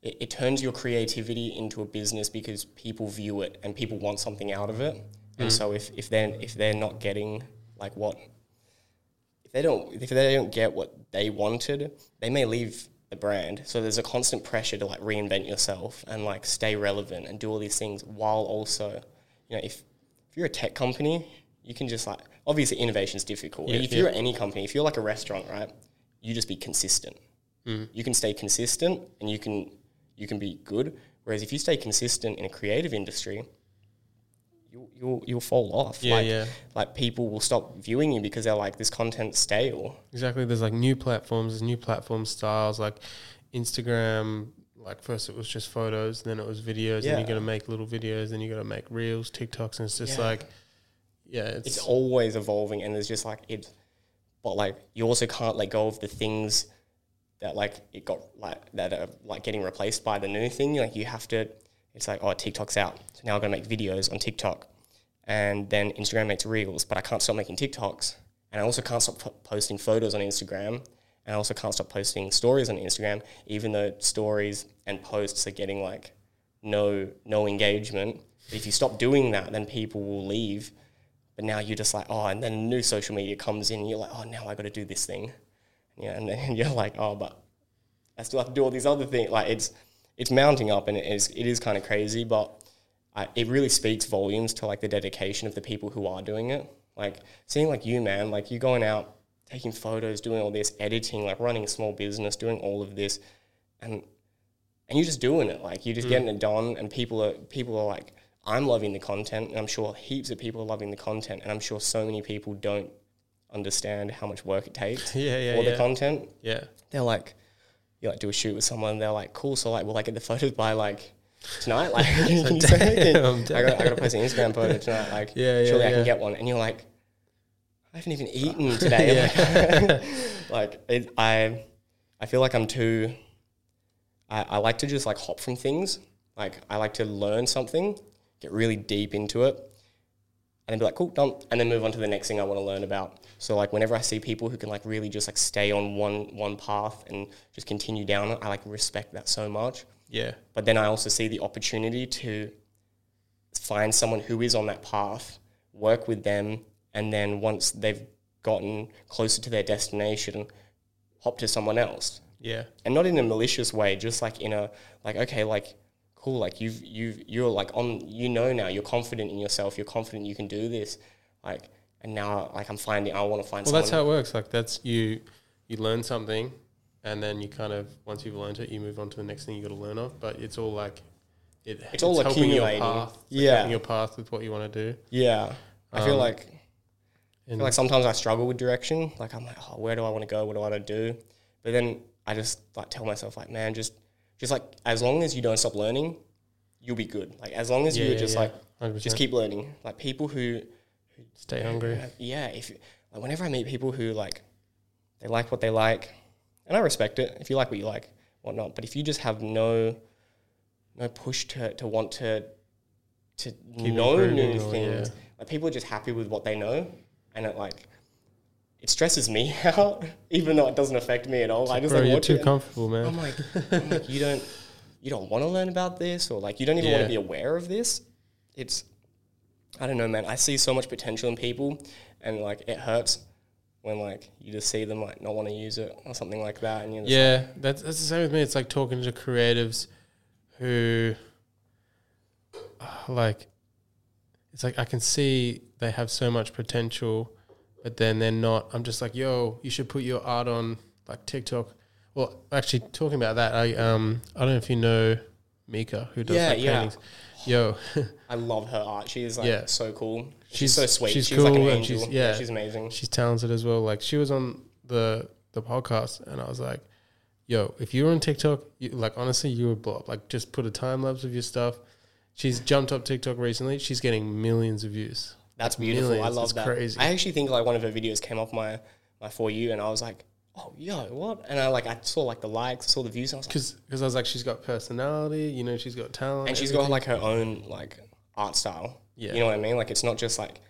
it, it turns your creativity into a business because people view it and people want something out of it. And mm. so if, if they're if they're not getting like what if they don't if they don't get what they wanted, they may leave the brand. So there's a constant pressure to like reinvent yourself and like stay relevant and do all these things while also, you know, if if you're a tech company, you can just like obviously innovation is difficult. Yeah, if yeah. you're any company, if you're like a restaurant, right, you just be consistent. Mm. You can stay consistent and you can you can be good. Whereas if you stay consistent in a creative industry, you'll you'll, you'll fall off. Yeah, like, yeah. Like people will stop viewing you because they're like this content's stale. Exactly. There's like new platforms, there's new platform styles like Instagram. Like first it was just photos, then it was videos, then Yeah. you're gonna make little videos, then you gotta make reels, TikToks, and it's just Yeah. like, yeah, it's, It's always evolving, and there's just like it. But like you also can't let go of the things that like it got like that are like getting replaced by the new thing. Like you have to. It's like oh TikTok's out, so now I'm gonna make videos on TikTok, and then Instagram makes reels, but I can't stop making TikToks, and I also can't stop po- posting photos on Instagram, and I also can't stop posting stories on Instagram, even though stories and posts are getting like no no engagement. But If you stop doing that, then people will leave. But now you're just like, oh, and then new social media comes in, and you're like, oh, now I got to do this thing, yeah, and then you're like, oh, but I still have to do all these other things. Like it's it's mounting up, and it is it is kind of crazy, but I, it really speaks volumes to like the dedication of the people who are doing it. Like seeing like you, man, like you going out, taking photos, doing all this, editing, like running a small business, doing all of this, and and you're just doing it. Like you're just mm. getting it done, and people are people are like, I'm loving the content, and I'm sure heaps of people are loving the content, and I'm sure so many people don't understand how much work it takes Yeah, yeah, for the content. yeah, They're like, you like do a shoot with someone, they're like, cool. So like, will I get the photos by like tonight? Like, can you send me? damn, I got I got to post an Instagram photo tonight. Like, Yeah, yeah, surely I can get one. And you're like, I haven't even uh, eaten today. like, it, I I feel like I'm too. I, I like to just like hop from things. Like I like to learn something, get really deep into it, and then be like, cool, done, and then move on to the next thing I want to learn about. So like whenever I see people who can like really just like stay on one one path and just continue down it, I like respect that so much. yeah, But then I also see the opportunity to find someone who is on that path, work with them, and then once they've gotten closer to their destination, hop to someone else yeah, and not in a malicious way, just like in a like okay, like cool, like you've you've you're like on you know now you're confident in yourself, you're confident you can do this, like and now like I'm finding I want to find Well, that's how it works. Like that's you, you learn something, and then you kind of once you've learned it, you move on to the next thing you got to learn of. But it's all like, it, It's all helping your path. Yeah. your path with what you want to do. yeah, I feel Um, like I And feel like sometimes I struggle with direction. Like I'm like, oh, where do I want to go? What do I want to do? But then I just like tell myself like, man, just just like as long as you don't stop learning, you'll be good. Like as long as Yeah, you're yeah, just yeah. like 100%. just keep learning. Like people who who stay hungry. yeah, if like whenever I meet people who like they like what they like, and I respect it. If you like what you like, whatnot. But if you just have no no push to to want to to Keep know new things, like people are just happy with what they know, and it like it stresses me out, even though it doesn't affect me at all. I just Bro, like you're too comfortable, man. I'm like, I'm like, you don't you don't want to learn about this, or like you don't even want to be aware of this. It's I don't know, man. I see so much potential in people, and like it hurts when like you just see them like not want to use it or something like that, and Yeah, that's that's the same with me. It's like talking to creatives who, like, it's like I can see they have so much potential, but then they're not. I'm just like, yo, you should put your art on like TikTok. Well, actually, talking about that, I um I don't know if you know Mika who does Yeah, like yeah. paintings. Yo, I love her art. She is like Yeah. so cool. She's, She's- so sweet. she's She's, like an cool angel. she's- yeah. yeah. she's amazing. she's talented as well. Like she was on the the podcast, and I was like, "Yo, if you were on TikTok, you, like honestly, you would blow up. Like just put a time lapse of your stuff." She's jumped up TikTok recently. She's getting millions of views. That's beautiful. I love It's that. crazy. I actually think like one of her videos came off my my for you, and I was like, oh yo, what? And I like I saw like the likes, saw the views, and I was like, Because I was like, she's got personality. You know, she's got talent. and she's got like her own like art style. Yeah. You know what I mean? Like it's not just like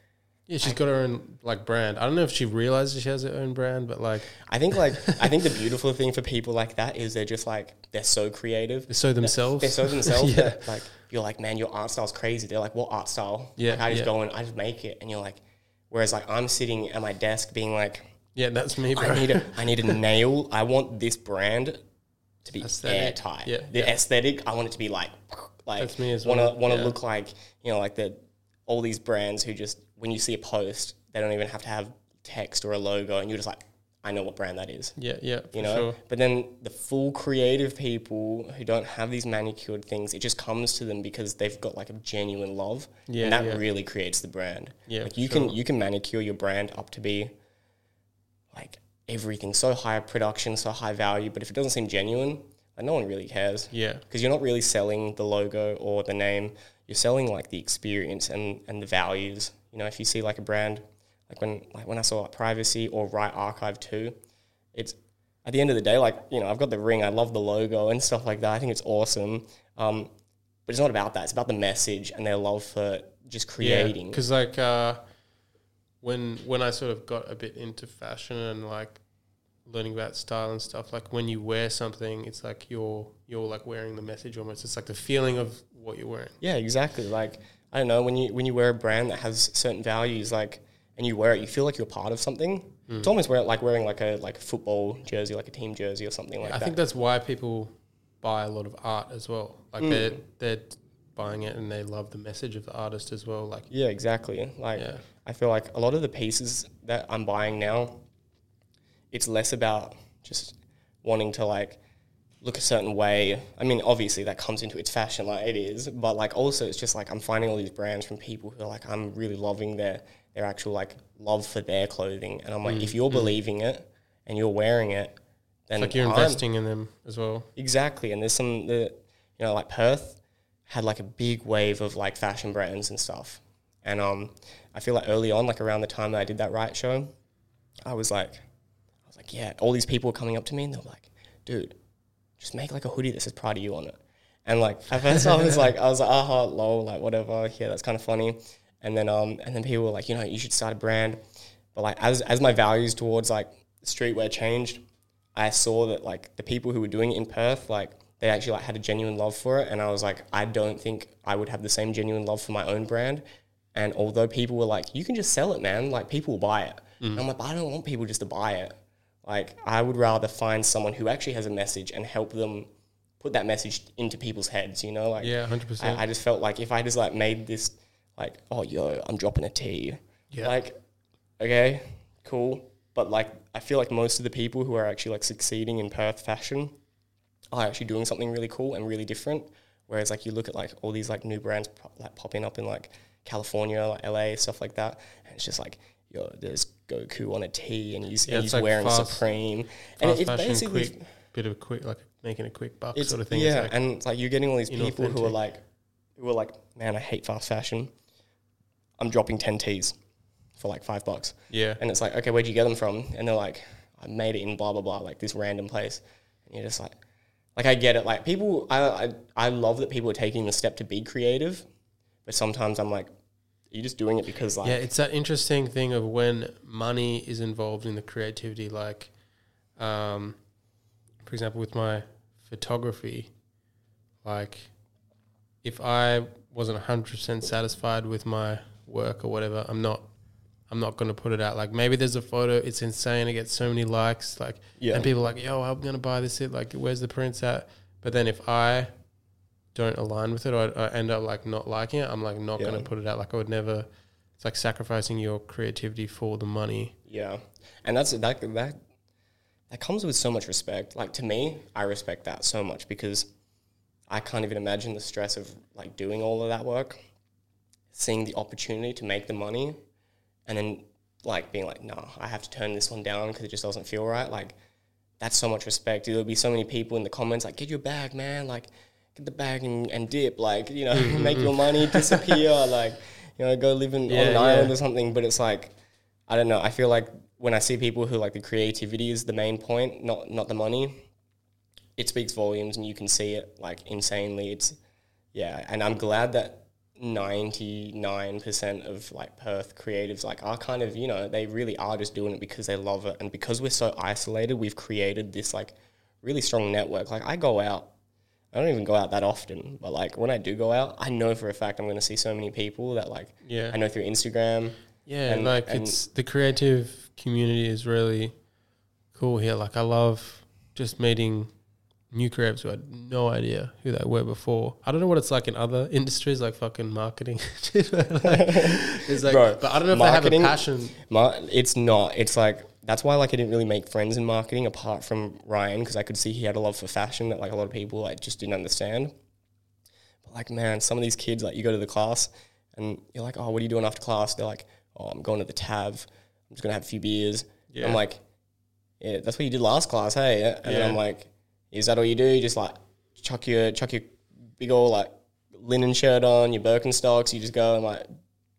yeah, she's got her own like brand. I don't know if she realizes she has her own brand, but like I think like I think the beautiful thing for people like that is they're just like they're so creative. they sew themselves. They're so themselves yeah, that like you're like, man, your art style's crazy. They're like, what art style? Yeah, Like, I just yeah. go and I just make it, and you're like, whereas like I'm sitting at my desk being like, yeah, that's me, bro. I need a I need a nail. I want this brand to be Aesthetic. airtight. Yeah, the yeah. aesthetic. I want it to be like like That's me as want to well, want to look like you know like the all these brands who just when you see a post they don't even have to have text or a logo and you're just like I know what brand that is. Yeah, yeah, You know, sure. but then the full creative people who don't have these manicured things, it just comes to them because they've got like a genuine love, Yeah, and that yeah. really creates the brand. Yeah, like you sure. can you can manicure your brand up to be like everything so high production, so high value, but if it doesn't seem genuine, like no one really cares Yeah, because you're not really selling the logo or the name. You're selling like the experience and, and the values. You know, if you see like a brand, like when like when I saw like Privacy or Riot Archive Two, it's at the end of the day, like you know, I've got the ring. I love the logo and stuff like that. I think it's awesome. Um, but it's not about that. It's about the message and their love for just creating. Because like uh, when when I sort of got a bit into fashion and like learning about style and stuff, like when you wear something, it's like you're you're like wearing the message almost. It's like the feeling of what you're wearing. Yeah, exactly. Like I don't know when you when you wear a brand that has certain values, like and you wear it, you feel like you're part of something. Hmm. It's almost wear, like wearing like a like a football jersey, like a team jersey or something like I that. I think that's why people buy a lot of art as well. Like Mm. they're they're buying it and they love the message of the artist as well. Like yeah, exactly. Like Yeah. I feel like a lot of the pieces that I'm buying now, it's less about just wanting to like look a certain way. I mean, obviously that comes into its fashion, like it is, but like also it's just like I'm finding all these brands from people who are like I'm really loving their their actual like love for their clothing, and I'm like, if you're believing it and you're wearing it, then it's like you're I'm- investing in them as well. Exactly, and there's some the you know like Perth had like a big wave of like fashion brands and stuff, and um I feel like early on, like around the time that I did that right show, I was like, I was like, yeah, all these people were coming up to me and they were like, dude, just make like a hoodie that says proud of you on it, and like at first I was like, I was like, aha, lol, like whatever, yeah, that's kind of funny, and then um and then people were like, you know, you should start a brand, but like as as my values towards like streetwear changed. I saw that like the people who were doing it in Perth, like they actually like had a genuine love for it, and I was like, I don't think I would have the same genuine love for my own brand. And although people were like, you can just sell it, man, like people will buy it. And I'm like, but I don't want people just to buy it. Like I would rather find someone who actually has a message and help them put that message into people's heads. You know, like Yeah, hundred percent. I, I just felt like if I just like made this like, oh yo, I'm dropping a T. Yeah. Like, okay, cool. But like I feel like most of the people who are actually like succeeding in Perth fashion are actually doing something really cool and really different. Whereas like you look at like all these like new brands po- like popping up in like California, like LA, stuff like that, and it's just like yo, there's Goku on a tee and he's, Yeah, and he's like wearing fast- Supreme, and Fast it's fashion, basically quick bit of a quick like making a quick buck sort of thing. Yeah, like, and it's like you're getting all these people who are like, who are like, man, I hate fast fashion. I'm dropping ten T's for like five bucks, yeah, and it's like, okay, where'd you get them from? And they're like, I made it in blah blah blah, like this random place, and you're just like, like I get it. Like people, I I, I love that people are taking the step to be creative, but sometimes I'm like, are you just doing it because like, yeah. It's that interesting thing of when money is involved in the creativity. Like, um, for example, with my photography, like if I wasn't hundred percent satisfied with my work or whatever, I'm not. I'm not going to put it out. Like maybe there's a photo, it's insane. It gets so many likes. Like Yeah. and people are like, yo, I'm going to buy this. It like, where's the prints at? But then if I don't align with it, or I, I end up like not liking it, I'm like not Yeah. going to put it out. Like I would never. It's like sacrificing your creativity for the money. Yeah, and that's that that that comes with so much respect. Like to me, I respect that so much because I can't even imagine the stress of like doing all of that work, seeing the opportunity to make the money, and then like being like, no, I have to turn this one down because it just doesn't feel right. Like that's so much respect. There'll be so many people in the comments like, get your bag, man. Like get the bag and, and dip. Like you know, mm-hmm, make your mm-hmm. money disappear. like you know, go live in, Yeah, on an yeah. island or something. But it's like I don't know. I feel like when I see people who like the creativity is the main point, not not the money, it speaks volumes, and you can see it like insanely. It's yeah, and I'm glad that ninety nine percent of like Perth creatives like are kind of you know they really are just doing it because they love it, and because we're so isolated, we've created this like really strong network. Like I go out. I don't even go out that often, but like when I do go out, I know for a fact I'm going to see so many people that like Yeah. I know through Instagram. Yeah, And- like and- it's the creative community is really cool here. Like I love just meeting new creatives who had no idea who they were before. I don't know what it's like in other industries, like fucking marketing. Like, it's like, Bro, but I don't know if they have a passion. Ma- it's not. It's like that's why like I didn't really make friends in marketing apart from Ryan because I could see he had a love for fashion that like a lot of people like just didn't understand. But like man, some of these kids like you go to the class and you're like, oh, what are you doing after class? They're like, oh, I'm going to the Tav. I'm just gonna have a few beers. Yeah. I'm like, yeah, that's what you did last class, hey. And then Yeah. I'm like, is that all you do? You just like chuck your chuck your big old like linen shirt on, your Birkenstocks. You just go and like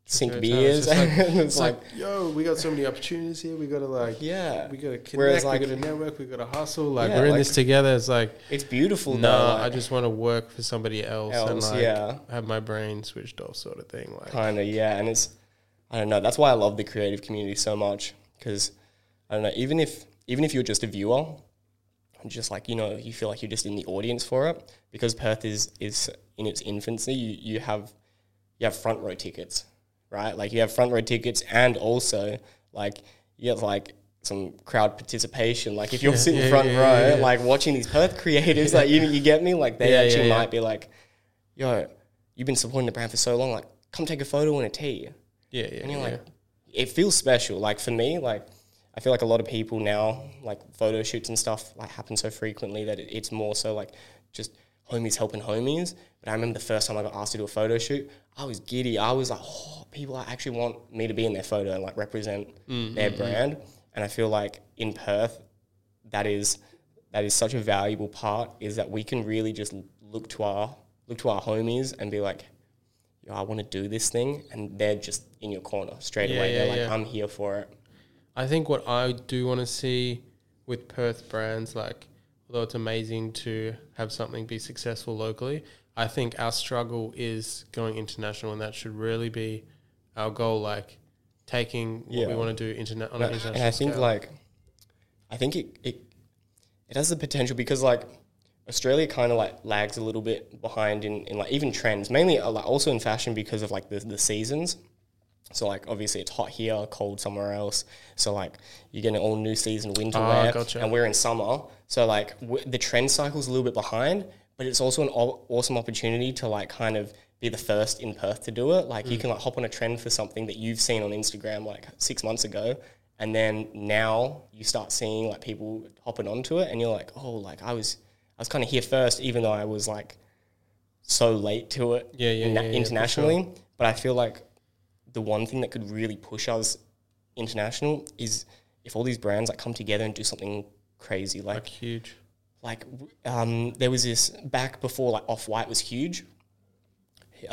sink your beers. It's like- And It's like, yo, we got so many opportunities here. We got to like, yeah, we got to connect. Whereas, like- we got to network. We got to hustle. Like Yeah, we're in like- this together. It's like, it's beautiful. no, though, I just want to work for somebody else, and like yeah. have my brain switched off, sort of thing. Like, kind of yeah, and it's I don't know. That's why I love the creative community so much because I don't know. Even if even if you're just a viewer, and just like you know, you feel like you're just in the audience for it because Perth is is in its infancy. You you have you have front row tickets, right? Like you have front row tickets, and also like you have like some crowd participation. Like if you're Yeah, sitting yeah, front yeah, row, like watching these Perth creatives, like you you get me, like they actually might be like, yo, you've been supporting the brand for so long, like come take a photo and a tea. yeah, yeah, And you're like, it feels special. Like for me, like I feel like a lot of people now, like photo shoots and stuff, like happen so frequently that it, it's more so like just homies helping homies. But I remember the first time I got asked to do a photo shoot, I was giddy. I was like, oh, people actually want me to be in their photo and like represent mm, their mm, mm. brand. And I feel like in Perth, that is that is such a valuable part is that we can really just look to our look to our homies and be like, Yo, I want to do this thing, and they're just in your corner straight Yeah, away. yeah, they're like, yeah. I'm here for it. I think what I do want to see with Perth brands, like, although it's amazing to have something be successful locally, I think our struggle is going international, and that should really be our goal. Like, taking what we want to do internet on an international and I think scale. like, I think it it it has the potential because like Australia kind of like lags a little bit behind in, in like even trends, mainly uh, like also in fashion because of like the the seasons. So like obviously it's hot here, cold somewhere else. So like you're getting all new season winter Ah, wear, gotcha. and we're in summer. So like w- the trend cycle's a little bit behind, but it's also an aw- awesome opportunity to like kind of be the first in Perth to do it. Like you mm. can like hop on a trend for something that you've seen on Instagram like six months ago, and then now you start seeing like people hopping onto it, and you're like, oh, like I was I was kind of here first, even though I was like so late to it Yeah, yeah, yeah, yeah, internationally. But I feel like the one thing that could really push us international is if all these brands like come together and do something crazy. Like like huge. Like um, there was this back before like Off White was huge.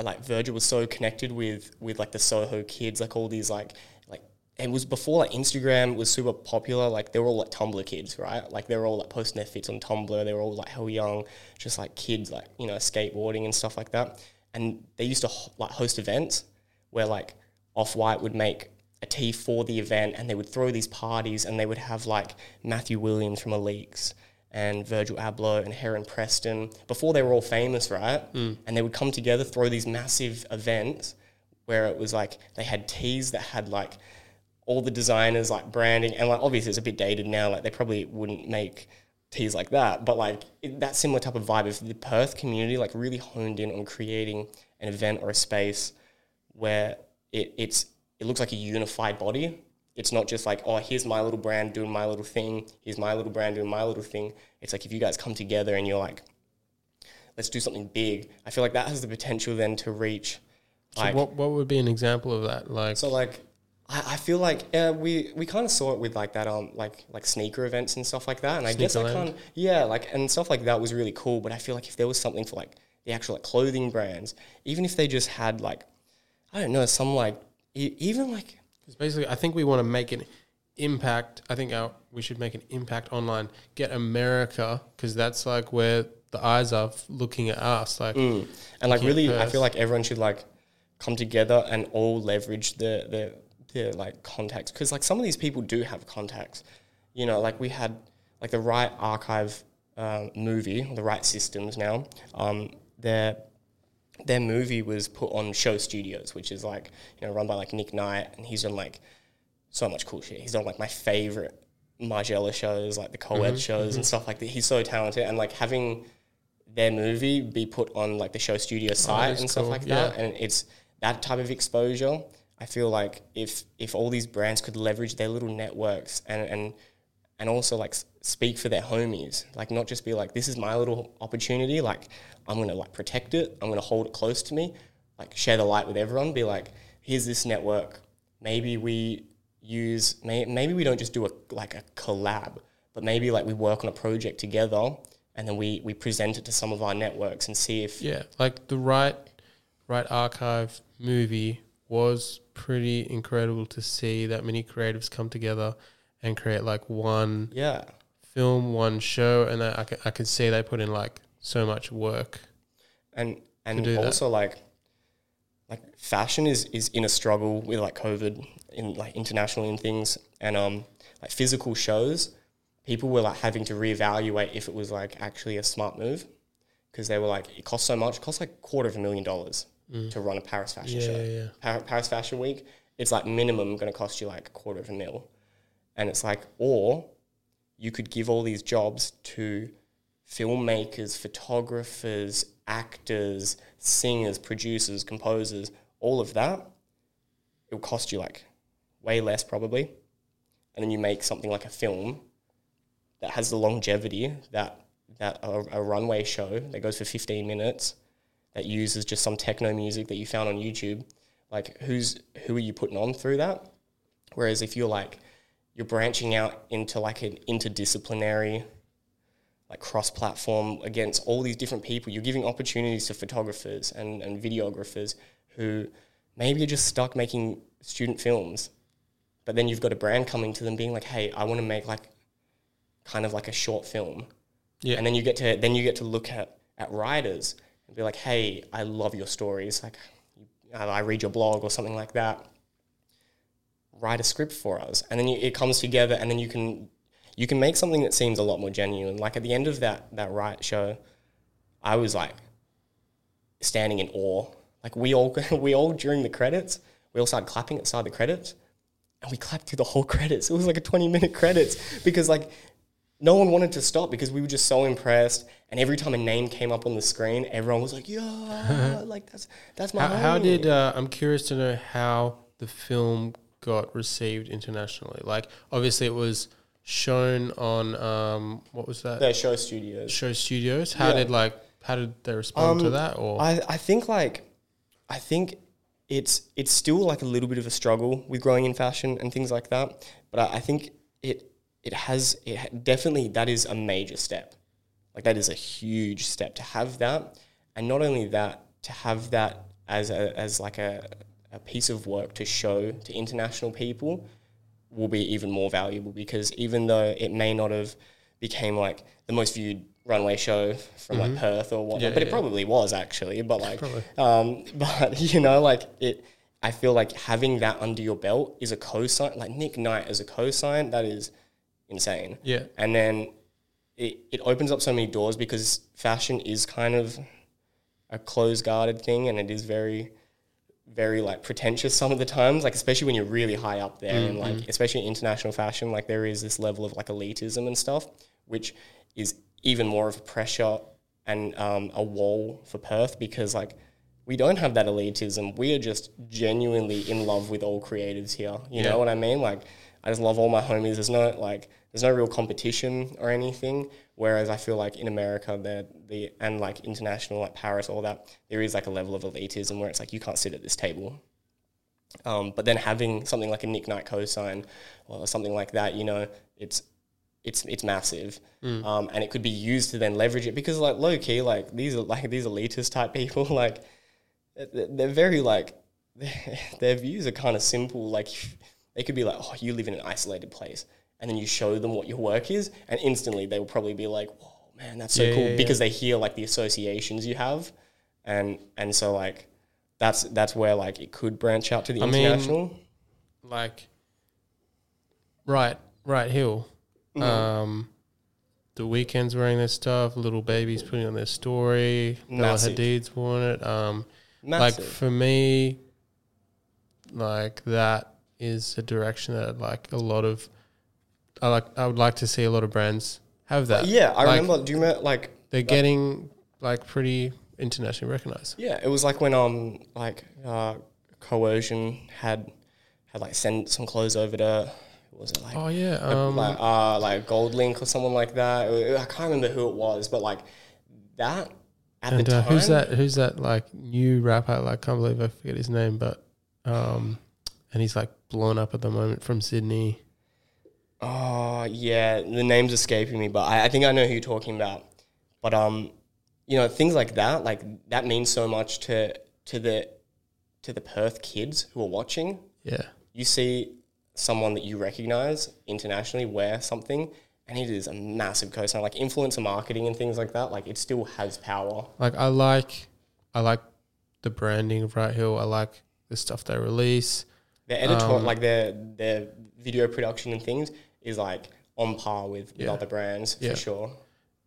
Like Virgil was so connected with with like the Soho kids, like all these like like it was before like Instagram was super popular. Like they were all like Tumblr kids, right? Like they were all like posting their fits on Tumblr. They were all like hell young, just like kids, like you know skateboarding and stuff like that. And they used to like host events where like Off White would make a tee for the event, and they would throw these parties, and they would have like Matthew Williams from Alyx and Virgil Abloh and Heron Preston before they were all famous, right? Mm. And they would come together, throw these massive events where it was like they had teas that had like all the designers like branding, and like obviously it's a bit dated now. Like they probably wouldn't make teas like that, but like it, that similar type of vibe. If the Perth community like really honed in on creating an event or a space where it, it's it looks like a unified body. It's not just like, oh, here's my little brand doing my little thing. Here's my little brand doing my little thing. It's like if you guys come together and you're like, let's do something big. I feel like that has the potential then to reach. So what what would be an example of that? Like, so like, I, I feel like uh, we we kind of saw it with like that um like like sneaker events and stuff like that. And I guess I kind yeah like and stuff like that was really cool. But I feel like if there was something for like the actual like clothing brands, even if they just had like I don't know some like even like 'cause basically, I think we want to make an impact. I think our we should make an impact online. Get America because that's like where the eyes are looking at us. Like, Mm. And like really, I feel like everyone should like come together and all leverage their their their like contacts because like some of these people do have contacts. You know, like we had like the Riot Archive um, movie, the Right Systems now. Um, their their movie was put on Show Studios, which is like you know run by like Nick Knight, and he's done like so much cool shit. He's done like my favorite Margiela shows, like the co-ed mm-hmm. shows and mm-hmm. stuff like that. He's so talented, and like having their movie be put on like the show studio oh, site is and stuff cool, like that, and it's that type of exposure. I feel like if if all these brands could leverage their little networks and and and also like speak for their homies, like not just be like this is my little opportunity, like I'm gonna like protect it, I'm gonna hold it close to me, like share the light with everyone. Be like, here's this network. Maybe we use may, maybe we don't just do a like a collab, but maybe like we work on a project together and then we we present it to some of our networks and see if Yeah, like the right Riot Archive movie was pretty incredible to see that many creatives come together and create like one yeah film, one show, and I, I can I can see they put in like so much work. and and do that. also like like fashion is is in a struggle with like covid in like internationally and things and um like physical shows people were like having to reevaluate if it was like actually a smart move because they were like it costs so much it costs like a quarter of a million dollars to run a paris fashion Yeah, show yeah, yeah. Par- paris fashion week it's like minimum going to cost you like a quarter of a mil and it's like or you could give all these jobs to filmmakers, photographers, actors, singers, producers, composers, all of that. It'll cost you like way less probably. And then you make something like a film that has the longevity that that a, a runway show that goes for 15 minutes that uses just some techno music that you found on YouTube. Like who's who are you putting on through that? Whereas if you're like you're branching out into like an interdisciplinary like cross-platform against all these different people. You're giving opportunities to photographers and, and videographers who maybe are just stuck making student films but then you've got a brand coming to them being like hey i want to make like kind of like a short film. Yeah. and then you get to then you get to look at at writers and be like hey i love your stories. Like i read your blog or something like that write a script for us. And then you, it comes together and then you can you can make something that seems a lot more genuine. Like at the end of that that write show i was like standing in awe. Like we all we all during the credits we all started clapping at the start of the credits and we clapped through the whole credits. It was like a 20 minute credits because like no one wanted to stop because we were just so impressed. And every time a name came up on the screen everyone was like yeah like that's that's my How, how did uh, I'm curious to know how the film got received internationally? Like, obviously, it was shown on um, what was that the show studios show studios? How Yeah. did like how did they respond to Um, that? Or I, I think like I think it's it's still like a little bit of a struggle with growing in fashion and things like that. But I, I think it it has it definitely that is a major step. Like that is a huge step to have that, and not only that to have that as a as like a a piece of work to show to international people will be even more valuable because even though it may not have became like the most viewed runway show from like Perth or whatnot, Mm-hmm. Yeah, but it yeah. probably was actually. But like, Probably. um, but you know, like it. I feel like having that under your belt is a cosign. Like Nick Knight as a cosign, that is insane. yeah, And then it, it opens up so many doors because fashion is kind of a closed guarded thing and it is very very like pretentious some of the times like especially when you're really high up there and like especially in international fashion like there is this level of like elitism and stuff which is even more of a pressure and um, a wall for Perth because like we don't have that elitism. We are just genuinely in love with all creatives here. You Yeah. know what I mean? Like I just love all my homies. There's no like there's no real competition or anything whereas I feel like in America there the and like international like Paris all that there is like a level of elitism where it's like you can't sit at this table. Um, but then having something like a Nick Knight cosign or something like that, you know, it's it's it's massive, um, and it could be used to then leverage it because like low key, like these are like these elitist type people, like they're they're very like their views are kind of simple. Like they could be like, oh, you live in an isolated place, and then you show them what your work is, and instantly they will probably be like, whoa, man, that's so Yeah, cool yeah, yeah. because they hear like the associations you have, and and so like that's that's where like it could branch out to the I mean, international. like right, Riot Hill. Mm-hmm. Um, the Weeknd's wearing their stuff. Lil Baby's putting on their story. Bella Hadid's worn it. Um, Massive. like for me, like that is a direction that like a lot of. I like. I would like to see a lot of brands have that. yeah, I Like, remember. Do you remember like they're getting like pretty internationally recognized. Yeah, it was like when um like uh, coercion had had like sent some clothes over to was it like Oh yeah. Um, like uh like GoldLink or someone like that. I can't remember who it was, but like that at and the uh, time. who's that? Who's that? Like new rapper? Like I can't believe I forget his name, but um, and he's like blown up at the moment from Sydney. Oh yeah, the name's escaping me, but I, I think I know who you're talking about. But um, you know, things like that, like that means so much to to the to the Perth kids who are watching. Yeah. You see someone that you recognize internationally wear something, and it is a massive cosign. Like influencer marketing and things like that, like it still has power. Like I like, I like the branding of Riot Hill. I like the stuff they release. Their editor, Um, like their their video production and things, is like on par with, with Yeah. other brands Yeah. for sure.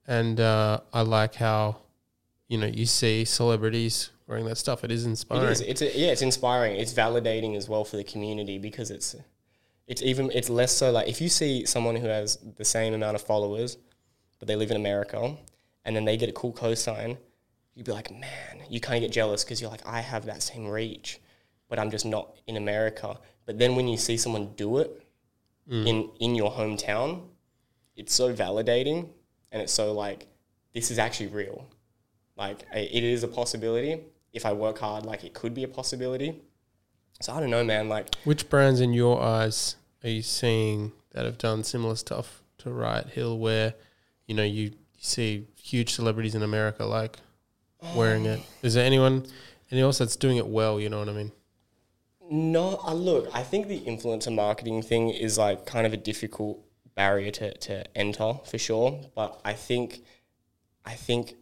and uh, I like how, you know, you see celebrities wearing that stuff. It is It inspiring. is. It's a, yeah. It's inspiring. It's validating as well for the community because it's it's even it's less so like if you see someone who has the same amount of followers, but they live in America, and then they get a cool cosign, you'd be like, man, you kind of get jealous because you're like, I have that same reach, but I'm just not in America. But then when you see someone do it Mm. in in your hometown, it's so validating, and it's so like this is actually real. Like it is a possibility. If I work hard, like it could be a possibility. So I don't know, man. Like Which brands in your eyes are you seeing that have done similar stuff to Riot Hill, where you know you, you see huge celebrities in America like wearing it? Oh. Is there anyone, anyone else that's doing it well? You know what I mean? No, I look. I think the influencer marketing thing is like kind of a difficult barrier to to enter for sure. But I think, I think,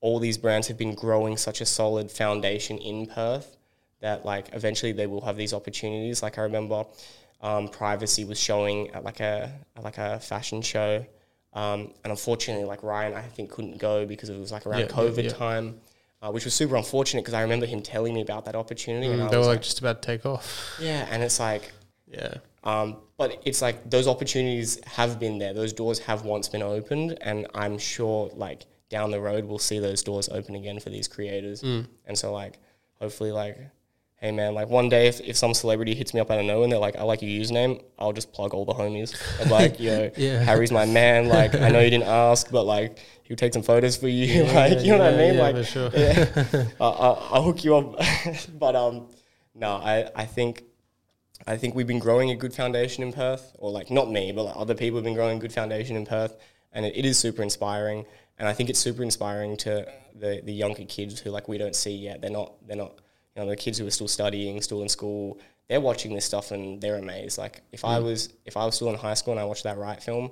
all these brands have been growing such a solid foundation in Perth that like eventually they will have these opportunities. Like I remember, um, Privacy was showing at like a at like a fashion show. Um, and unfortunately, like Ryan, I think couldn't go because it was like around Yeah, yeah, COVID yeah. time, uh, which was super unfortunate because I remember him telling me about that opportunity. and I Mm, they were like just about to take off. yeah, and it's like, Yeah. um, but it's like those opportunities have been there. Those doors have once been opened, and I'm sure like down the road we'll see those doors open again for these creators. Mm. And so like, hopefully like, hey man, like one day if, if some celebrity hits me up out of nowhere and they're like, I like your username, I'll just plug all the homies. I'm like, yo, Yeah. Harry's my man. Like I know you didn't ask, but like he'll take some photos for you. like you know what I mean? yeah, like for sure. yeah, I'll, I'll, I'll hook you up. but um, no, I, I think I think we've been growing a good foundation in Perth, or like not me, but like other people have been growing a good foundation in Perth, and it, it is super inspiring. And I think it's super inspiring to the the younger kids who like we don't see yet. They're not they're not you know the kids who are still studying, still in school. They're watching this stuff and they're amazed. Like if I mm. was if I was still in high school and I watched that right film,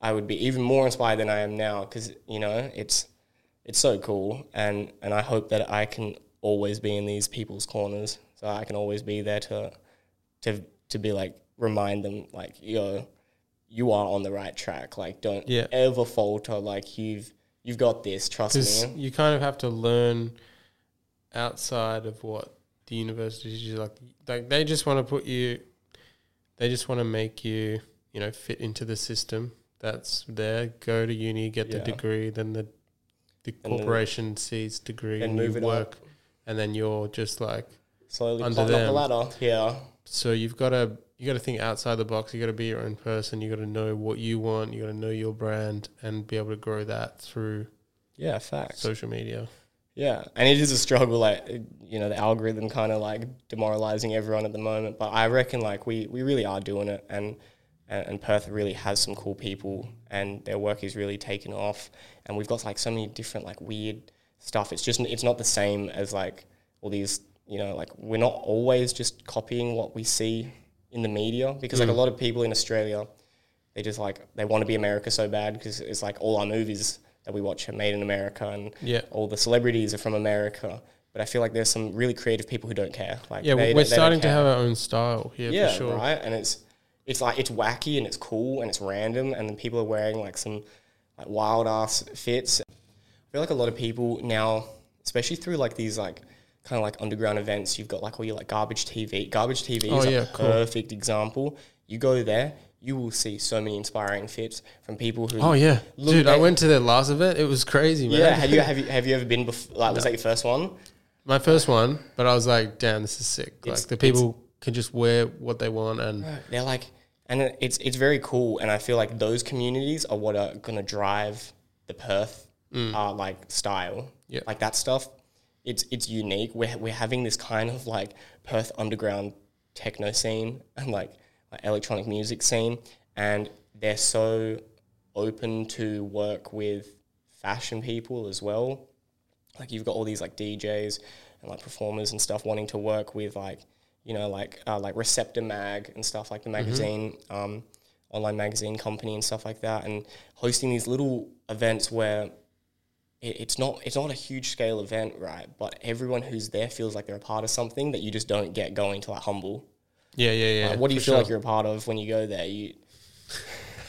I would be even more inspired than I am now because you know it's it's so cool and and I hope that I can always be in these people's corners so I can always be there to to to be like remind them like yo you are on the right track like don't Yeah. ever falter like you've you've got this trust me you kind of have to learn outside of what the universities do. Like, like they just want to put you, they just want to make you, you know, fit into the system that's there. Go to uni, get the degree, then the the And corporation sees degree and you work, up and then you're just like. slowly under up the ladder yeah So you've got to you got to think outside the box. You got to be your own person. You got to know what you want. You got to know your brand and be able to grow that through yeah facts social media. Yeah, and it is a struggle. Like you know, the algorithm kind of like demoralizing everyone at the moment. But I reckon like we we really are doing it, and and, and Perth really has some cool people, and their work is really taken off. And we've got like so many different like weird stuff. It's just it's not the same as like all these. You know, like we're not always just copying what we see in the media because like a mm. lot of people in Australia, they just like they want to be America so bad because it's like all our movies that we watch are made in America and Yeah. all the celebrities are from America. But I feel like there's some really creative people who don't care. Like Yeah, they- we're they starting to have our own style here yeah, for sure. right. And it's it's like it's wacky and it's cool and it's random and then people are wearing like some like wild ass fits. I feel like a lot of people now, especially through like these like kind of like underground events, you've got like all your like garbage TV. Garbage TV Oh, is yeah, a cool. perfect example. You go there, you will see so many inspiring fits from people who Oh yeah, dude! I went to their last event. It was crazy, man. yeah. Have you have you have you ever been before? Like, was that your first one? my first one, but I was like, damn, this is sick. It's- like the people can just wear what they want, and They're like, and it's it's very cool, and I feel like those communities are what are gonna drive the Perth uh, like style, Yeah. like that stuff. It's it's unique. We're we're having this kind of like Perth underground techno scene and like electronic music scene, and they're so open to work with fashion people as well. Like you've got all these like DJs and like performers and stuff wanting to work with like you know like uh, like Receptor Mag and stuff like the magazine, um, online magazine company and stuff like that, and hosting these little events where it, it's not it's not a huge scale event, right? But everyone who's there feels like they're a part of something that you just don't get going to like humble. Yeah, yeah, yeah. Uh, what do you feel like you're a part of when you go there? You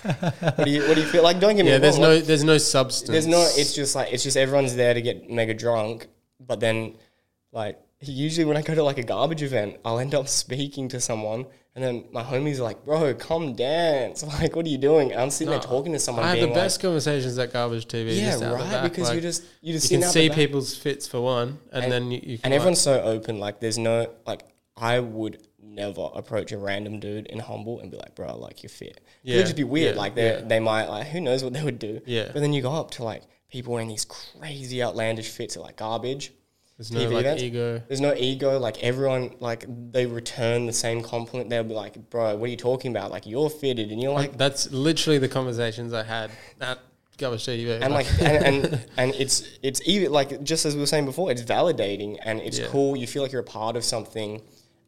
what do you what do you feel like? Don't get me Yeah, wrong. there's like- no, there's no substance. there's no. It's just like it's just everyone's there to get mega drunk, but then like usually when I go to like a garbage event, I'll end up speaking to someone, and then my homies are like, "Bro, come dance!" Like, what are you doing? And I'm sitting there talking to someone. I have the best conversations at garbage TV. yeah, just right, because like, you're just you just you can see people's fits for one, and, And- then you, you and like- everyone's so open. Like, there's no like, I would never approach a random dude in humble and be like, "Bro, like you're fit." Yeah, it'd just be weird. yeah, like they yeah. they might like who knows what they would do. Yeah. But then you go up to like people wearing these crazy outlandish fits at like garbage. there's no TV like events. ego. There's no ego. Like everyone, like they return the same compliment. They'll be like, "Bro, what are you talking about? Like you're fitted," and you're like, That's literally the conversations I had at garbage TV. and like, and, and and it's it's even like just as we were saying before, it's validating and it's Yeah. cool. You feel like you're a part of something,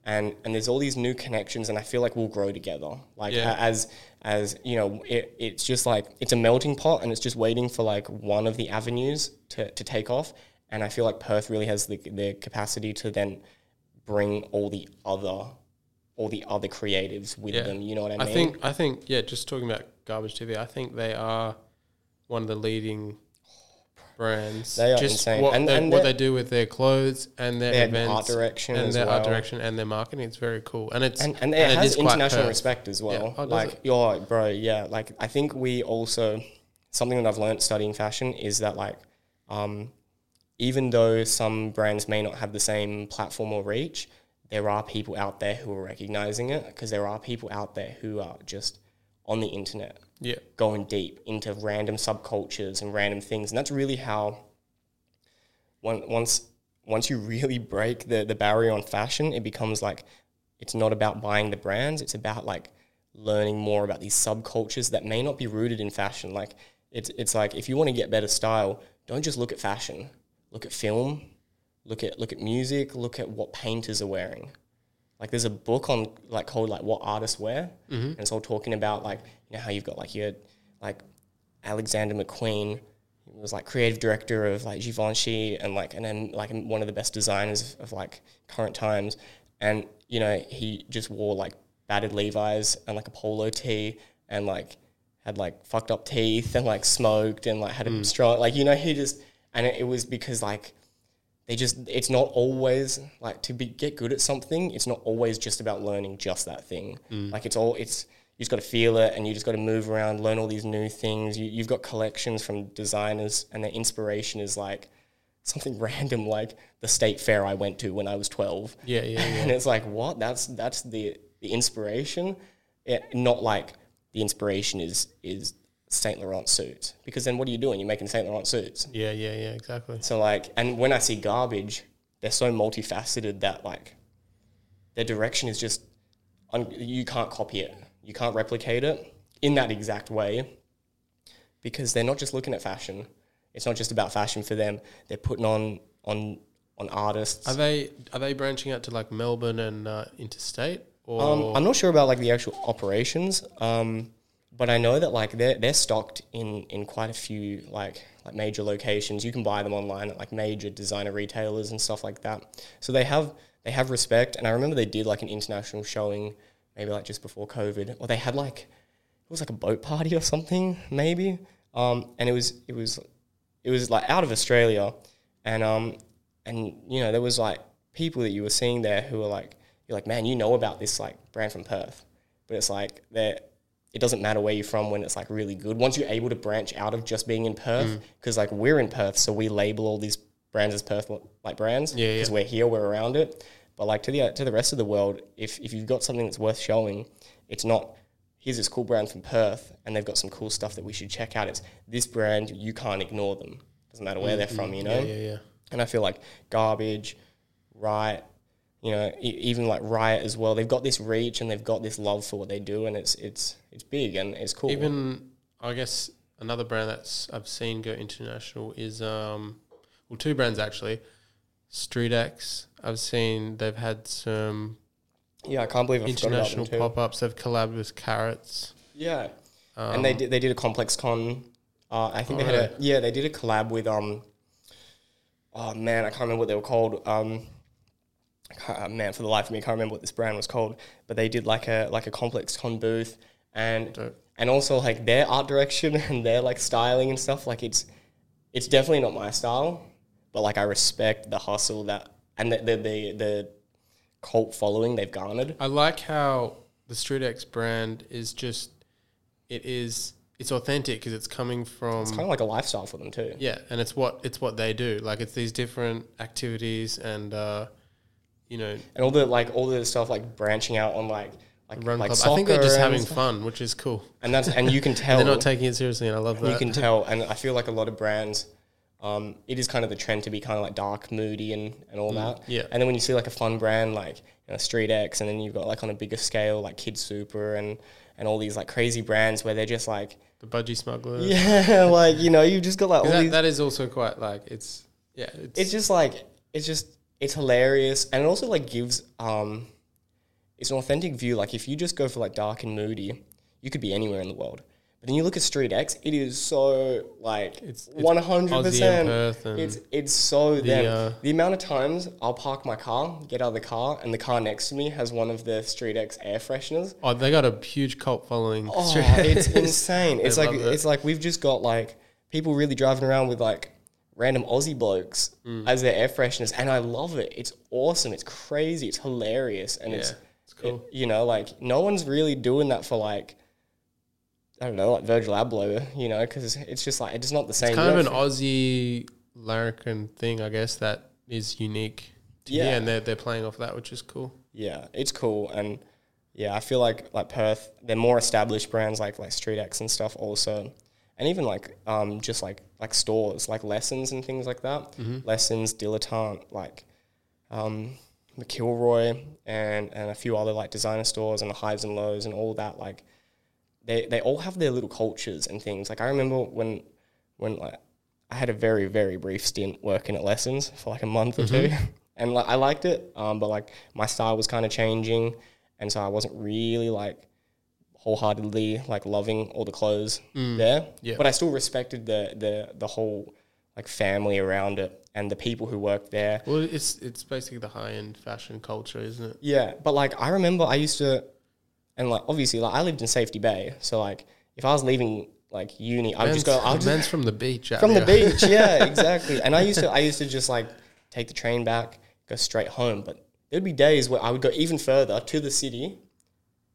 and and there's all these new connections, and I feel like we'll grow together. Like Yeah. as as you know, it, it's just like it's a melting pot, and it's just waiting for like one of the avenues to to take off. And I feel like Perth really has the the capacity to then bring all the other all the other creatives with Yeah. them. You know what I mean? I think I think yeah, just talking about garbage TV, I think they are one of the leading brands. They are just insane. What, And- they, and what they're- do with their clothes and their Their events, art direction and their art direction and their marketing. It's very cool, and it's and, and it it has international respect as well. Yeah. Oh, like, it? yo, bro, yeah. Like, I think we also something that I've learned studying fashion is that like, um, even though some brands may not have the same platform or reach, there are people out there who are recognizing it because there are people out there who are just on the internet Yeah, going deep into random subcultures and random things, and that's really how. Once once you really break the the barrier on fashion, it becomes like it's not about buying the brands; it's about like learning more about these subcultures that may not be rooted in fashion. Like it's it's like if you want to get better style, don't just look at fashion. Look at film, look at look at music, look at what painters are wearing. Like there's a book on like called like what artists wear, mm-hmm. and it's all talking about like you know how you've got like your like Alexander McQueen was like creative director of like Givenchy and like and then like one of the best designers of like current times, and you know he just wore like battered Levi's and like a polo tee and like had like fucked up teeth and like smoked and like had a mm. strong like you know he just and it, it was because like they just it's not always like to be get good at something it's not always just about learning just that thing. Mm. Like it's all it's you just got to feel it and you just got to move around learn all these new things. You, you've got collections from designers and their inspiration is like something random like the state fair i went to when i was 12 yeah, yeah, yeah. and it's like what? That's that's the the inspiration? It, not like the inspiration is is saint laurent suits because then what are you doing you're making saint laurent suits yeah, yeah, yeah, exactly. so like, and when I see garbage, they're so multifaceted that like, their direction is just, un- you can't copy it, you can't replicate it in that exact way, because they're not just looking at fashion. It's not just about fashion for them. They're putting on on on artists. Are they are they branching out to like Melbourne and uh, interstate or Um, I'm not sure about like the actual operations, um, but I know that like they're they're stocked in in quite a few like like major locations. You can buy them online at like major designer retailers and stuff like that. So they have they have respect, and I remember they did like an international showing, maybe like just before COVID, or they had like it was like a boat party or something maybe, um, and it was it was it was like out of Australia, and um and you know there was like people that you were seeing there who were like you're like man you know about this like brand from Perth, but it's like that it doesn't matter where you're from when it's like really good once you're able to branch out of just being in Perth because like we're in Perth so we label all these brands as Perth like brands Yeah, yeah. because we're here, we're around it. But like to the to the rest of the world, if if you've got something that's worth showing, it's not here's this cool brand from Perth and they've got some cool stuff that we should check out. It's this brand you can't ignore them. Doesn't matter where they're from, you know. Mm-hmm. Yeah, yeah, yeah. And I feel like garbage, right? You know, even like Riot as well. They've got this reach and they've got this love for what they do, and it's it's it's big and it's cool. Even I guess another brand that's I've seen go international is um well two brands actually. Street X. I've seen they've had some yeah, I can't believe I international pop ups. They've collabed with Carrots. Yeah, Um, and they did they did a ComplexCon. Uh, I think Oh, they had a yeah they did a collab with um. Oh man, I can't remember what they were called. Um, uh, man, for the life of me, I can't remember what this brand was called. But they did like a like a ComplexCon booth, and Dope. and also like their art direction and their like styling and stuff. Like it's it's definitely not my style, but like I respect the hustle that and the the the, the cult following they've garnered. I like how the Street X brand is just it is it's authentic because it's coming from It's kind of like a lifestyle for them too. yeah, and it's what it's what they do. Like it's these different activities and uh, you know and all the like all the stuff like branching out on like like run like club. I think they're just having stuff. fun, which is cool. and that's and you can tell they're not taking it seriously, and I love that. you can tell, and I feel like a lot of brands. Um, it is kind of the trend to be kind of like dark, moody, and, and all that. Mm, yeah. And then when you see like a fun brand like you know, Street X, and then you've got like on a bigger scale like KidSuper and and all these like crazy brands where they're just like the budgie smugglers. yeah, like you know you've just got like all that, these. that is also quite like it's yeah. It's, it's just like it's just it's hilarious and it also like gives um it's an authentic view like if you just go for like dark and moody you could be anywhere in the world but then you look at street x it is so like It's- it's 100% Aussie and Perth and it's it's so them uh, the amount of times i'll park my car get out of the car and the car next to me has one of the street x air fresheners oh, they got a huge cult following. Oh, it's insane. It's like it. it's like we've just got like people really driving around with like random Aussie blokes Mm. as their air fresheners, and I love it. It's awesome. It's crazy. It's hilarious, and it's Yeah, it's cool. it- you know like no one's really doing that for like I don't know like Virgil Abloh, you know, because it's just like it's not the same. It's kind of an Aussie larrikin thing, I guess, that is unique. Yeah. and they're they're playing off that, which is cool. Yeah, it's cool, and yeah, I feel like like Perth, they're more established brands like like Street X and stuff also, and even like um just like like stores like Lessons and things like that. Lessons, Dilettante, like um McIlroy, and and a few other like designer stores and the highs and lows and all that. Like they they all have their little cultures and things. Like I remember when when like I had a very very brief stint working at Lessons for like a month or two, and like I liked it. Um, but like my style was kind of changing, and so I wasn't really like wholeheartedly like loving all the clothes mm. there. Yeah. But I still respected the the the whole like family around it and the people who worked there. Well, it's it's basically the high end fashion culture, isn't it? Yeah, but like I remember I used to, and like obviously like I lived in Safety Bay, so like if I was leaving like uni, I would just go. I would just man's from the beach. from the beach. Yeah, exactly. And I used to I used to just like take the train back, go straight home. But there'd be days where I would go even further to the city,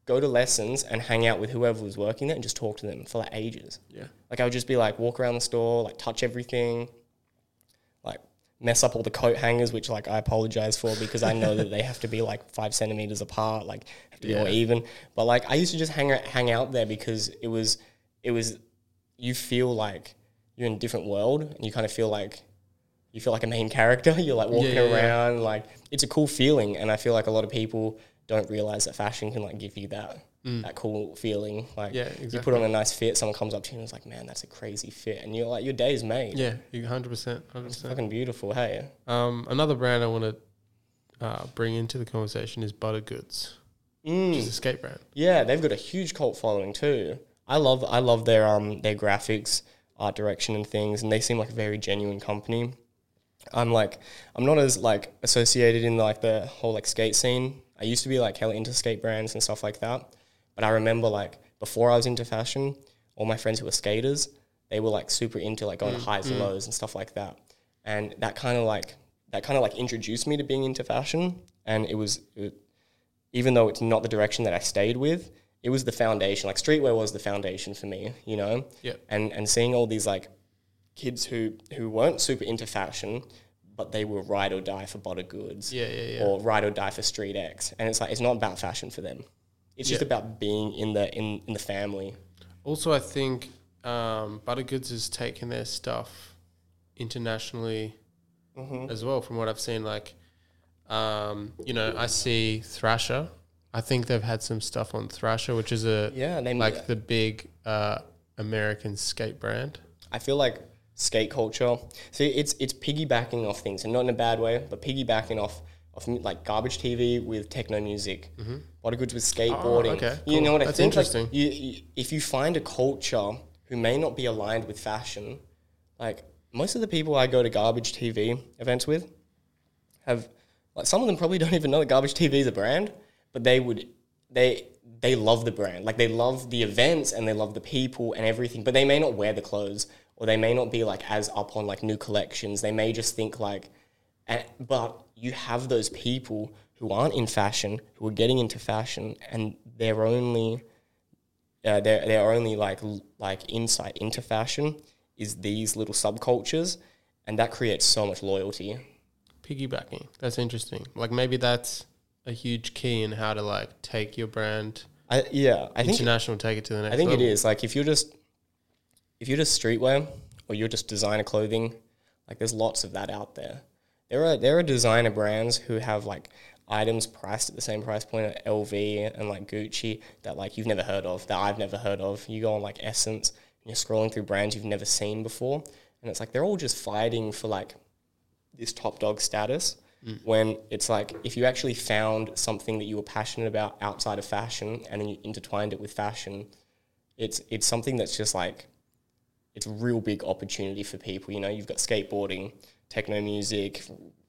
go to lessons, and hang out with whoever was working there and just talk to them for like ages. Yeah. Like I would just be like walk around the store, like touch everything, like mess up all the coat hangers, which like I apologize for because I know that they have to be like five centimeters apart, like have to be Yeah. even. But like I used to just hang out, hang out there because it was it was you feel like you're in a different world and you kind of feel like you feel like a main character. You're like walking yeah, yeah. around, like it's a cool feeling, and I feel like a lot of people don't realize that fashion can like give you that that cool feeling. Like Mm. Yeah, you put on a nice fit, someone comes up to you and is like, "Man, that's a crazy fit," and you're like, "Your day's made." Yeah, you hundred percent, hundred percent. fucking beautiful. Hey, Um, another brand I want to uh, bring into the conversation is Butter Goods, which mm. is a skate brand. yeah, they've got a huge cult following too. I love I love their um their graphics, art direction, and things, and they seem like a very genuine company. I'm like I'm not as like associated in like the whole like skate scene. I used to be like hella into skate brands and stuff like that. But I remember like before I was into fashion, all my friends who were skaters, they were like super into like going to highs and mm. lows and stuff like that. And that kind of like that kind of like introduced me to being into fashion. And it was, it, even though it's not the direction that I stayed with, it was the foundation. Like streetwear was the foundation for me, you know. Yep. And and seeing all these like kids who who weren't super into fashion, but they will ride or die for Butter Goods Yeah, yeah, yeah. or ride or die for Street X. And it's like it's not about fashion for them. It's just about being in the in, in the family. Also, I think um, Buttergoods has taken their stuff internationally Mm-hmm. as well. From what I've seen, like um, you know, I see Thrasher. I think they've had some stuff on Thrasher, which is a Yeah, like the big uh, American skate brand. I feel like skate culture. See, it's it's piggybacking off things, and not in a bad way, but piggybacking off of like garbage TV with techno music, mm-hmm. A lot of goods with skateboarding. okay, You know what I That's think? Like, interesting. you, you, if you find a culture who may not be aligned with fashion, like most of the people I go to garbage TV events with, have like some of them probably don't even know that garbage TV is a brand, but they would they they love the brand. Like they love the events and they love the people and everything, but they may not wear the clothes or they may not be like as up on like new collections. They may just think like and, but you have those people who aren't in fashion, who are getting into fashion and they're only uh, their their only like like insight into fashion is these little subcultures and that creates so much loyalty. Piggybacking. That's interesting. Like maybe that's a huge key in how to like take your brand I, yeah, I think international, take it to the next. I think level. it is like if you're just if you're just streetwear or you're just designer clothing, like there's lots of that out there. There are there are designer brands who have like items priced at the same price point at LV and like Gucci that like you've never heard of, that I've never heard of. You go on like SSENSE and you're scrolling through brands you've never seen before, and it's like they're all just fighting for like this top dog status mm. when it's like if you actually found something that you were passionate about outside of fashion and then you intertwined it with fashion it's it's something that's just like it's a real big opportunity for people you know you've got skateboarding techno music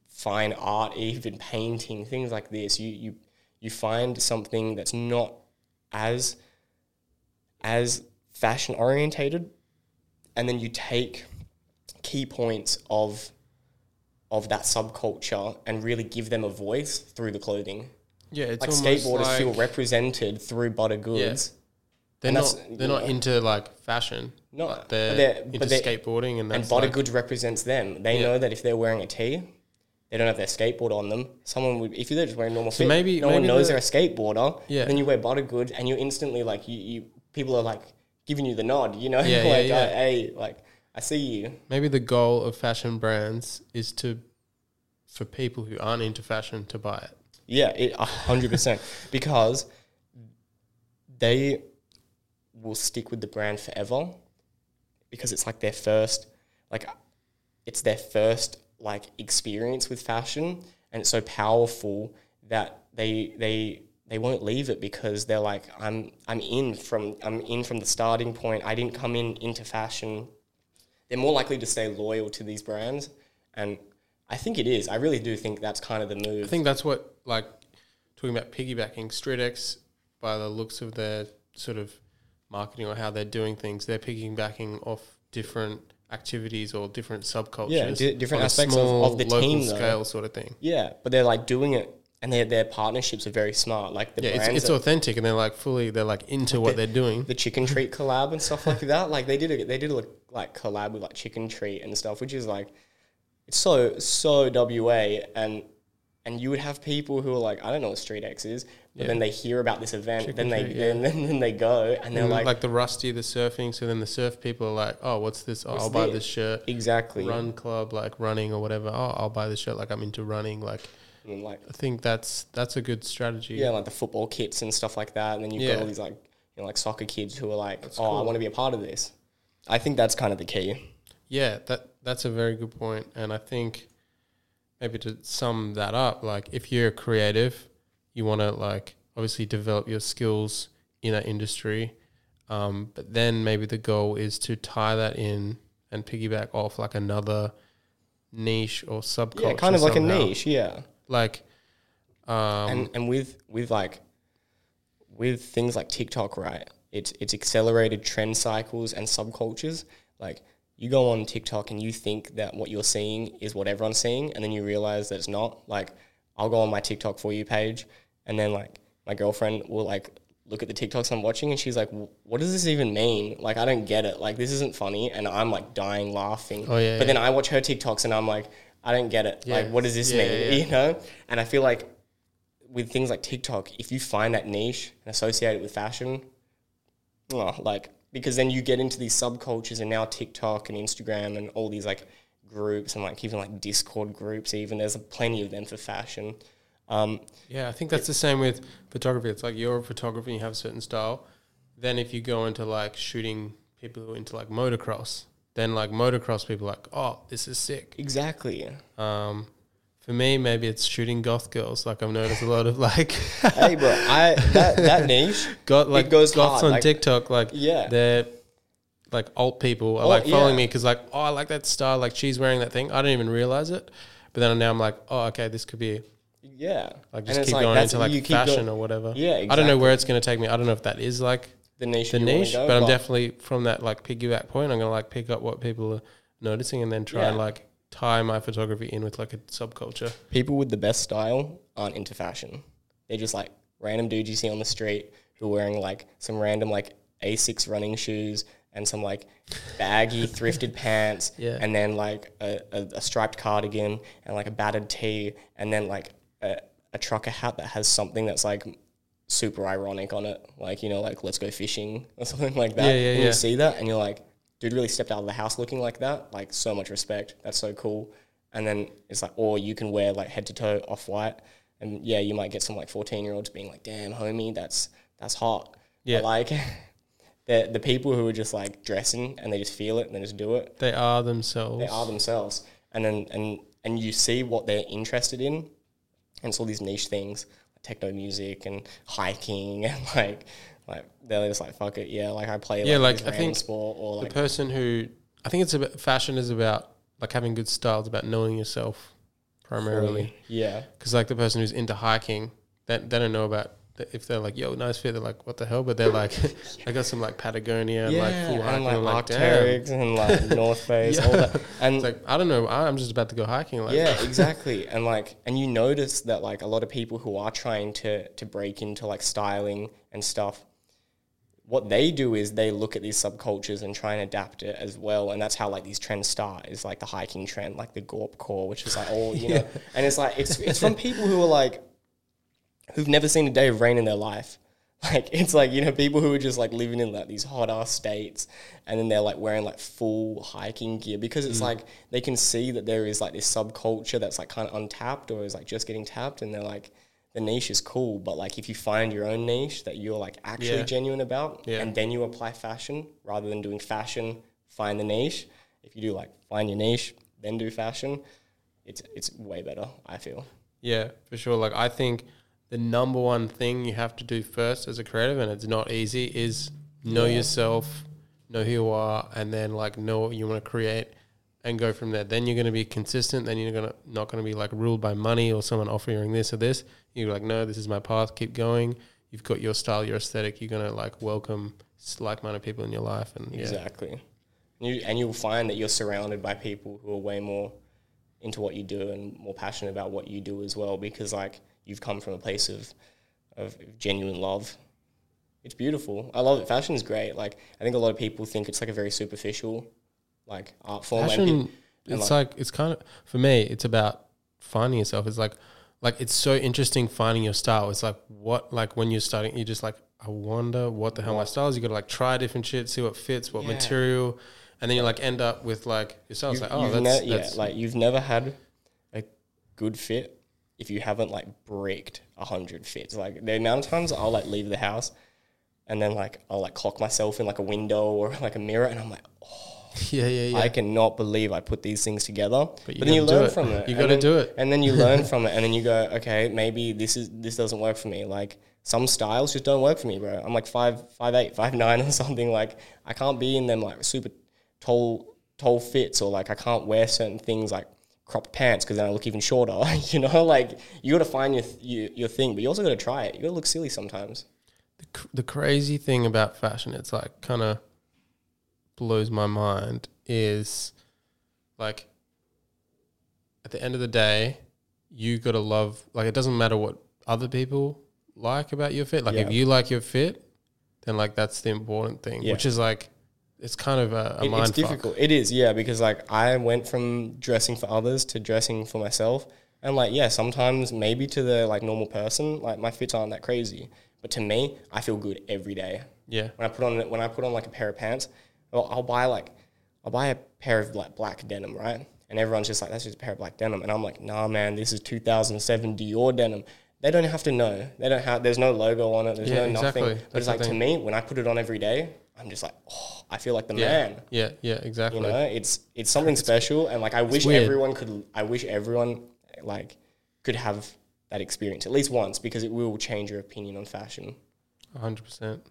fine art even painting things like this you you you find something that's not as as fashion orientated and then you take key points of of that subculture and really give them a voice through the clothing. Yeah, it's Like skateboarders like feel represented through butter goods. They're not they're not yeah. into like fashion. No, Like, they're, they're- into they're- skateboarding and And butter like, goods represents them. They Yeah. know that if they're wearing a tee, they don't have their skateboard on them. Someone would, if they're just wearing normal So fit, maybe- no one maybe knows the- they're a skateboarder. Yeah. Then you wear goods, and you're instantly like you, you people are like giving you the nod. You know, Yeah, yeah, like yeah. uh, hey, like I see you. maybe the goal of fashion brands is to for people who aren't into fashion to buy it. Yeah, a hundred percent because they will stick with the brand forever because it's like their first, like it's their first like experience with fashion, and it's so powerful that they they they won't leave it because they're like I'm I'm in from I'm in from the starting point. I didn't come in into fashion. They're more likely to stay loyal to these brands, and I think it is. I really do think that's kind of the move. I think that's what like talking about piggybacking StreetX by the looks of their sort of marketing or how they're doing things, they're picking backing off different activities or different subcultures. Yeah, di- different aspects of- small, of the local team, though. scale sort of thing. Yeah, but they're like doing it, and their their partnerships are very smart. Like the Yeah, it's, brands, it's are- authentic and they're like fully they're like into what they're doing. the chicken treat collab and stuff like that. Like they did a, they did a like collab with like chicken treat and stuff, which is like it's so so WA and and you would have people who are like I don't know what Street X is, but then they hear about this event, Chicken then they treat, yeah. then, then they go and they're And like, like, the rusty, the surfing. So then the surf people are like, "Oh, what's this? Oh, What's I'll buy this?" this shirt." exactly Run club, like running or whatever. Oh, I'll buy this shirt. Like I'm into running. Like like I think that's that's a good strategy. yeah, like the football kits and stuff like that. And then you've Yeah. got all these like you know like soccer kids who are like, That's oh, I want to be a part of this. I think that's kind of the key. Yeah, that that's a very good point, and I think maybe to sum that up, like if you're creative, you want to like obviously develop your skills in that industry, um, but then maybe the goal is to tie that in and piggyback off like another niche or subculture. Yeah, kind of like a niche. Yeah. like. Um, and and with with like with things like TikTok, right? It's it's accelerated trend cycles and subcultures. Like you go on TikTok and you think that what you're seeing is what everyone's seeing, and then you realize that it's not. Like I'll go on my TikTok for you page, and then like my girlfriend will like look at the TikToks I'm watching, and she's like, "Wh- "What does this even mean? Like I don't get it. Like this isn't funny," and I'm like dying laughing. Oh, yeah, But yeah. then I watch her TikToks, and I'm like, I don't get it. Yeah. Like, what does this Yeah, mean? You know? And I feel like with things like TikTok, if you find that niche and associate it with fashion, oh, like because then you get into these subcultures and now TikTok and Instagram and all these like groups and like even like Discord groups. Even there's plenty of them for fashion. Um, Yeah, I think that's the same with photography. It's like you're a photographer and you have a certain style. Then if you go into like shooting people who are into like motocross, then like motocross people are like, oh, this is sick. exactly. Um, for me, maybe it's shooting goth girls. Like I've noticed a lot of like hey, bro, I that that niche. got like goes goths hard, on like- TikTok. Like Yeah. they're like alt people are Oh, like following yeah. me because like oh I like that style. Like she's wearing that thing. I didn't even realize it, but then now I'm like oh okay this could be Yeah, like just keep going into like fashion go- or whatever. Yeah, I don't know where it's going to take me. I don't know if that is like the niche. the niche, but I'm definitely from that like piggyback point. I'm gonna like pick up what people are noticing and then try and like tie my photography in with like a subculture. people with the best style aren't into fashion. They're just like random dudes you see on the street who are wearing like some random like ASICS running shoes and some like baggy thrifted pants Yeah. and then like a, a, a striped cardigan and like a battered tee and then like a, a trucker hat that has something that's like super ironic on it. Like, you know, like let's go fishing or something like that. Yeah, yeah, and yeah. you see that and you're like, dude really stepped out of the house looking like that. Like so much respect. That's so cool. And then it's like, or you can wear like head to toe off white. And yeah, you might get some like 14 year olds being like, damn, homie, that's that's hot. Yeah. But like the the people who are just like dressing and they just feel it and they just do it, They are themselves. they are themselves. And then and and you see what they're interested in. And it's all these niche things, like techno music and hiking and like like they're just like fuck it, yeah. Like I play Yeah, like, like, I think sport or the person who I think it's about fashion is about like having good style. It's about knowing yourself primarily. yeah. Because like the person who's into hiking, they, they don't know about if they're like, yo, nice fit. They're like, what the hell? But they're like, I got some like Patagonia and like full hiking. and like I'm like. Arc'teryx and like North Face, all that. And It's like I don't know. I'm just about to go hiking. Like, yeah, exactly. And like, and you notice that like a lot of people who are trying to to break into like styling and stuff, what they do is they look at these subcultures and try and adapt it as well. And that's how like these trends start. Is like the hiking trend, like the Gorp core, which is like all you know. And it's like it's it's from people who are like who've never seen a day of rain in their life. Like it's like you know people who are just like living in like these hot ass states, and then they're like wearing like full hiking gear because it's mm. like they can see that there is like this subculture that's like kind of untapped or is like just getting tapped, and they're like the niche is cool, but like if you find your own niche that you're like actually Yeah. genuine about, Yeah. and then you apply fashion rather than doing fashion, find the niche. If you do like find your niche, then do fashion, it's it's way better. I feel. Yeah, for sure. Like I think the number one thing you have to do first as a creative, and it's not easy, is know Yeah. yourself, know who you are, and then like know what you want to create, and go from there. Then you're going to be consistent. Then you're gonna not going to be like ruled by money or someone offering this or this. You're like, no, this is my path. Keep going. You've got your style, your aesthetic. You're gonna like welcome like-minded people in your life, and yeah, Exactly. You, and you'll find that you're surrounded by people who are way more into what you do and more passionate about what you do as well because like you've come from a place of of genuine love. It's beautiful. I love it. Fashion is great. Like I think a lot of people think it's like a very superficial like art form. and Passion, peop- and it's like, it's kind of for me. It's about finding yourself. It's like like it's so interesting finding your style. It's like what like when you're starting, you're just like I wonder what the hell my style is. You got to like try different shit, see what fits, what Yeah. material, and then you like end up with like your style. It's like oh, that's, ne- that's yeah, like you've never had a good fit if you haven't like bricked a hundred fits. Like the amount of times I'll like leave the house and then like I'll like clock myself in like a window or like a mirror, and I'm like, oh, yeah, yeah, yeah. I cannot believe I put these things together. But, you then you learn it. from it. You gotta then- do it. and then you learn from it, and then you go, okay, maybe this is this doesn't work for me. Like some styles just don't work for me, bro. I'm like five, five eight, five nine or something. Like I can't be in them like super tall, tall fits, or like I can't wear certain things like cropped pants because then I look even shorter. you know, like you got to find your, your your thing, but you also got to try it. You got to look silly sometimes. the, cr- the crazy thing about fashion, it's like kind of blows my mind is like at the end of the day, you got to love, like, it doesn't matter what other people like about your fit. Like, if you like your fit, then like that's the important thing, Yeah. which is like it's kind of a, a It- mind it's fuck. It is, yeah, because like I went from dressing for others to dressing for myself, and like yeah, sometimes maybe to the like normal person, like my fits aren't that crazy, but to me, I feel good every day. Yeah, When I put on when I put on like a pair of pants, well, I'll buy like I'll buy a pair of like black denim, right? And everyone's just like, that's just a pair of black denim, and I'm like, nah, man, this is 2007 Dior denim. They don't have to know. They don't have. There's no logo on it. There's Yeah, no nothing. But That's it's like to me, when I put it on every day, I'm just like, oh, I feel like the yeah, man. yeah, yeah, exactly. You know, it's it's something special, and like I wish weird. everyone could. I wish everyone like could have that experience at least once because it will change your opinion on fashion. hundred percent.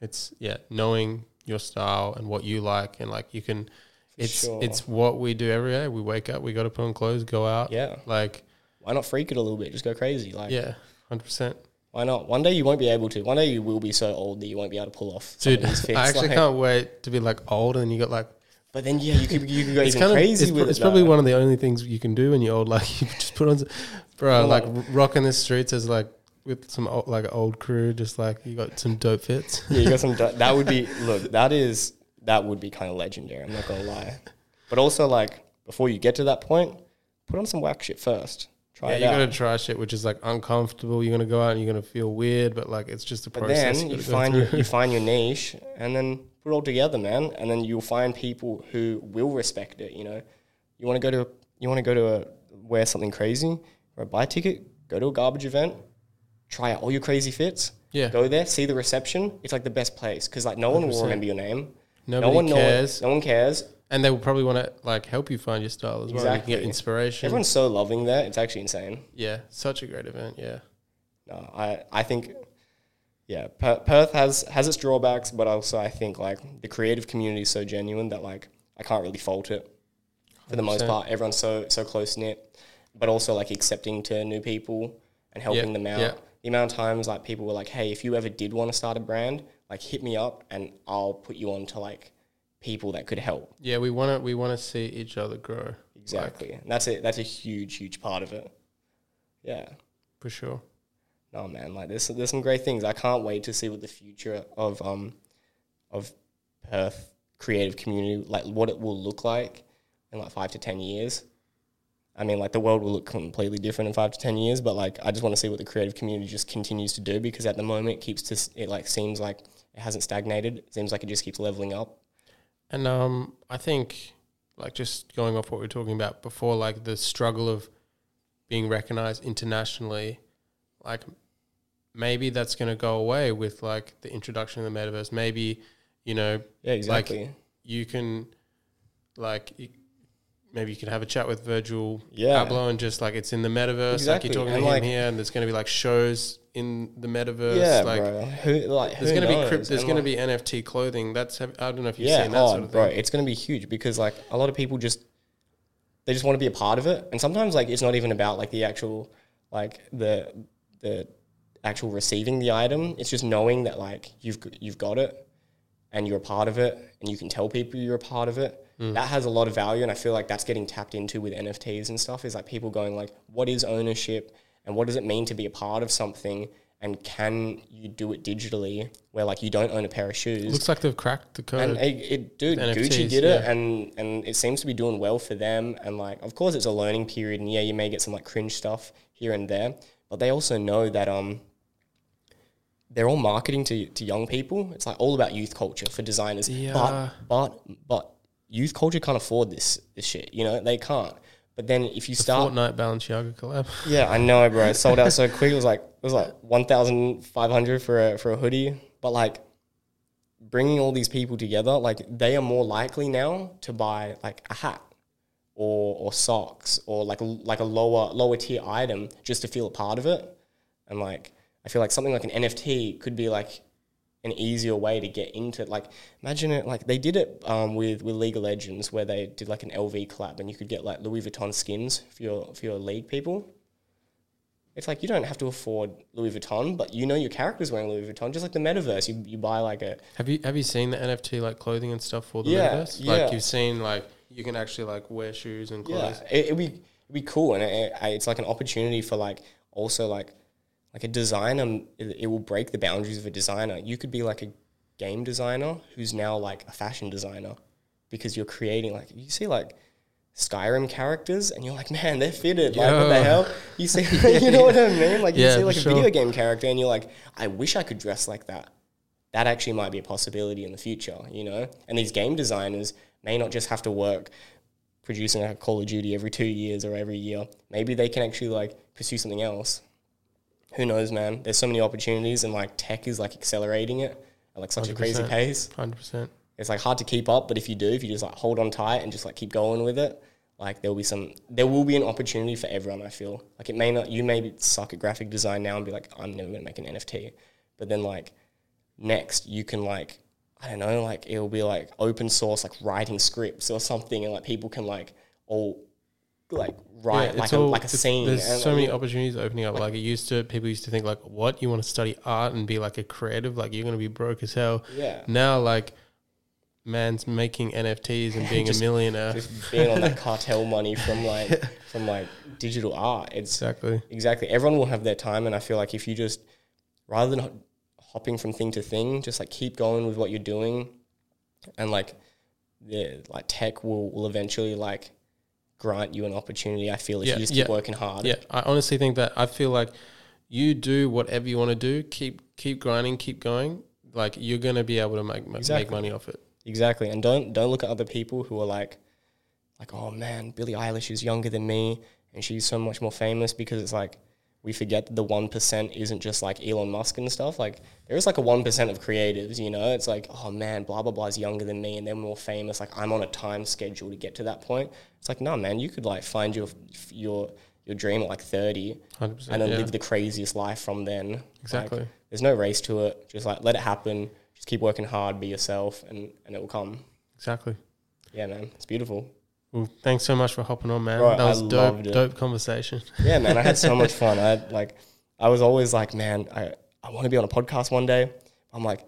It's yeah, knowing your style and what you like, and like you can. It's sure. it's what we do every day. We wake up, we got to put on clothes, go out. Yeah, Like why not freak it a little bit? Just go crazy. Like, yeah, hundred percent. why not? One day you won't be able to. One day you will be so old that you won't be able to pull off. Dude, of these fits. I actually like- can't wait to be like old, and you got like But then yeah, you could you could go it's kind of crazy it's, with pro- it. it's probably one of the only things you can do when you're old. Like you just put on, bro, like like- rocking the streets as like with some old, like old crew, just like you got some dope fits. yeah, you got some. do- That would be look. That is that would be kind of legendary. I'm not gonna lie. But also like before you get to that point, put on some whack shit first. Try Yeah, it you out. gonna try shit which is like uncomfortable. You're gonna go out and you're gonna feel weird, but like it's just a But process. then you gotta find your, you find your niche, and then put it all together, man. And then you'll find people who will respect it. You know, you want to go to you want to go to a wear something crazy or buy a ticket, go to a garbage event, try out all your crazy fits. yeah, Go there, see the reception. It's like the best place because like no one will 100%. remember your name. nobody no one cares, no one cares. and they will probably want to like help you find your style as well. You can Exactly. get inspiration. Everyone's so loving there. It's actually insane. yeah, such a great event. Yeah, No, I I think yeah, Per- Perth has has its drawbacks, but also I think like the creative community is so genuine that like I can't really fault it. For the most 100%. part, everyone's so so close knit, but also like accepting to new people and helping them out. yeah. The amount of times like people were like, "Hey, if you ever did want to start a brand, like hit me up and I'll put you on to like people that could help." yeah. We want to we want to see each other grow. Exactly, and that's it. That's a huge huge part of it. Yeah. for sure. No man, like there's there's some great things. I can't wait to see what the future of um of Perth creative community like what it will look like in like five to ten years. I mean, like the world will look completely different in five to ten years, but like I just want to see what the creative community just continues to do because at the moment it keeps to it like seems like it hasn't stagnated. It seems like it just keeps leveling up. And um, I think, like, just going off what we were talking about before, like the struggle of being recognized internationally, like maybe that's going to go away with like the introduction of the metaverse. Maybe, you know, Yeah, exactly. you can, like, you, maybe you can have a chat with Virgil Yeah. Abloh and just like it's in the metaverse. Exactly. Like you're talking And, to him here, and there's going to be like shows in the metaverse. yeah, like, bro. Who like There's going to be crypt, there's going to be NFT clothing. That's I don't know if you've yeah, seen that oh, sort of thing. bro, thing. it's going to be huge because like a lot of people just they just want to be a part of it, and sometimes like it's not even about like the actual like the the actual receiving the item. It's just knowing that like you've you've got it and you're a part of it, and you can tell people you're a part of it. That has a lot of value, and I feel like that's getting tapped into with NFTs and stuff. Is like people going like, what is ownership, and what does it mean to be a part of something? And can you do it digitally, where like you don't own a pair of shoes? Looks like they've cracked the code. And it, it dude, NFTs, Gucci did it, and and it seems to be doing well for them. And like, of course, it's a learning period, and yeah, you may get some like cringe stuff here and there, but they also know that um, they're all marketing to to young people. It's like all about youth culture for designers. Yeah. But but but youth culture can't afford this this shit. You know, they can't. But then if you the start Fortnite Balenciaga collab. yeah, I know, bro. It sold out so quick. It was like it was like one thousand five hundred for a for a hoodie. But like bringing all these people together, like they are more likely now to buy like a hat or or socks or like a, like a lower lower tier item just to feel a part of it. And like I feel like something like an NFT could be like an easier way to get into like imagine it like they did it um, with with League of Legends where they did like an LV collab and you could get like Louis Vuitton skins for your for your league people. It's like you don't have to afford Louis Vuitton, but you know your character's wearing Louis Vuitton, just like the metaverse. You, you buy like a Have you have you seen the NFT like clothing and stuff for the Yeah, metaverse? yeah. Like you've seen like you can actually like wear shoes and clothes. Yeah, it, it'd be it'd be cool, and it, it, it's like an opportunity for like also like like a designer. It, it will break the boundaries of a designer. You could be like a game designer who's now like a fashion designer because you're creating like you see like Skyrim characters and you're like, man, they're fitted. Like what the hell? You see you know what I mean? Like you see like a sure. video game character and you're like, I wish I could dress like that. That actually might be a possibility in the future, you know? And these game designers may not just have to work producing a Call of Duty every two years or every year. Maybe they can actually like pursue something else. Who knows, man? There's so many opportunities, and like tech is like accelerating it at like such a crazy pace. Hundred percent. It's like hard to keep up, but if you do, if you just like hold on tight and just like keep going with it, like there will be some, there will be an opportunity for everyone. I feel like it may not, you may be suck at graphic design now and be like, I'm never gonna make an NFT, but then like next you can like, I don't know, like it'll be like open source, like writing scripts or something, and like people can like all like write like a, like a scene. There's and, so like, many opportunities opening up. Like it used to, people used to think like, "What you want to study art and be like a creative? Like you're gonna be broke as hell." Yeah. Now, like, man's making NFTs and being a millionaire. just being on that cartel money from like from like digital art. It's exactly. exactly everyone will have their time, and I feel like if you just rather than hopping from thing to thing, just like keep going with what you're doing, and like the like tech will will eventually like grant you an opportunity. I feel if Yeah, you just keep yeah. working hard. Yeah, I honestly think that I feel like you do whatever you want to do. Keep keep grinding, keep going. Like you're gonna be able to make make money off it. Exactly. And don't don't look at other people who are like like, oh man, Billie Eilish is younger than me and she's so much more famous because it's like we forget that the one percent isn't just like Elon Musk and stuff. Like there is like a one percent of creatives, you know? It's like, oh man, blah blah blah is younger than me and they're more famous. Like I'm on a time schedule to get to that point. It's like, no man, you could like find your your your dream at like thirty Hundred percent. and then yeah. live the craziest life from then. Like, Exactly. there's no race to it. Just like let it happen. Just keep working hard, be yourself and, and it will come. exactly. Yeah, man, it's beautiful. Well, thanks so much for hopping on, man. Bro, that was I dope. Dope conversation. Yeah, man, I had so much fun. I had, like, I was always like, man, I, I want to be on a podcast one day. I'm like,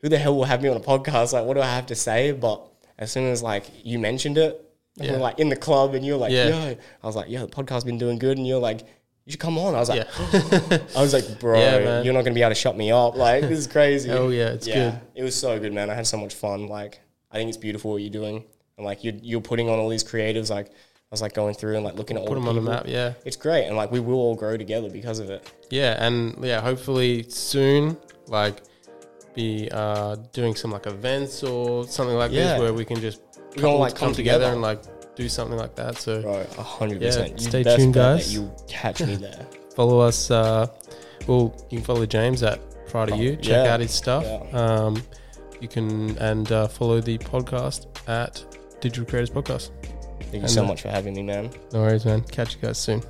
who the hell will have me on a podcast? Like, what do I have to say? But as soon as like you mentioned it, Yeah. we're like in the club, and you're like, Yeah. yo, I was like, yo, the podcast's been doing good, and you're like, you should come on. I was like, Yeah. I was like, bro, Yeah, you're not gonna be able to shut me up. Like, this is crazy. oh yeah, it's good. It was so good, man. I had so much fun. Like, I think it's beautiful what you're doing, and like you're you're putting on all these creatives. Like, I was like going through and like looking at all Put the them on the map. Yeah. It's great, and like we will all grow together because of it. Yeah, and yeah, hopefully soon, like, be uh, doing some like events or something like Yeah. this where we can just We all, come, like, come come together, together. and like do something like that. So Bro, a hundred Yeah, percent. Stay tuned, guys. You catch me there. follow us. Uh, well, you can follow James at prada.you. Check yeah. out his stuff. Um, you can and uh, follow the podcast at Digital Creators Podcast. Thank you And, so much for having me, man. No worries, man. Catch you guys soon.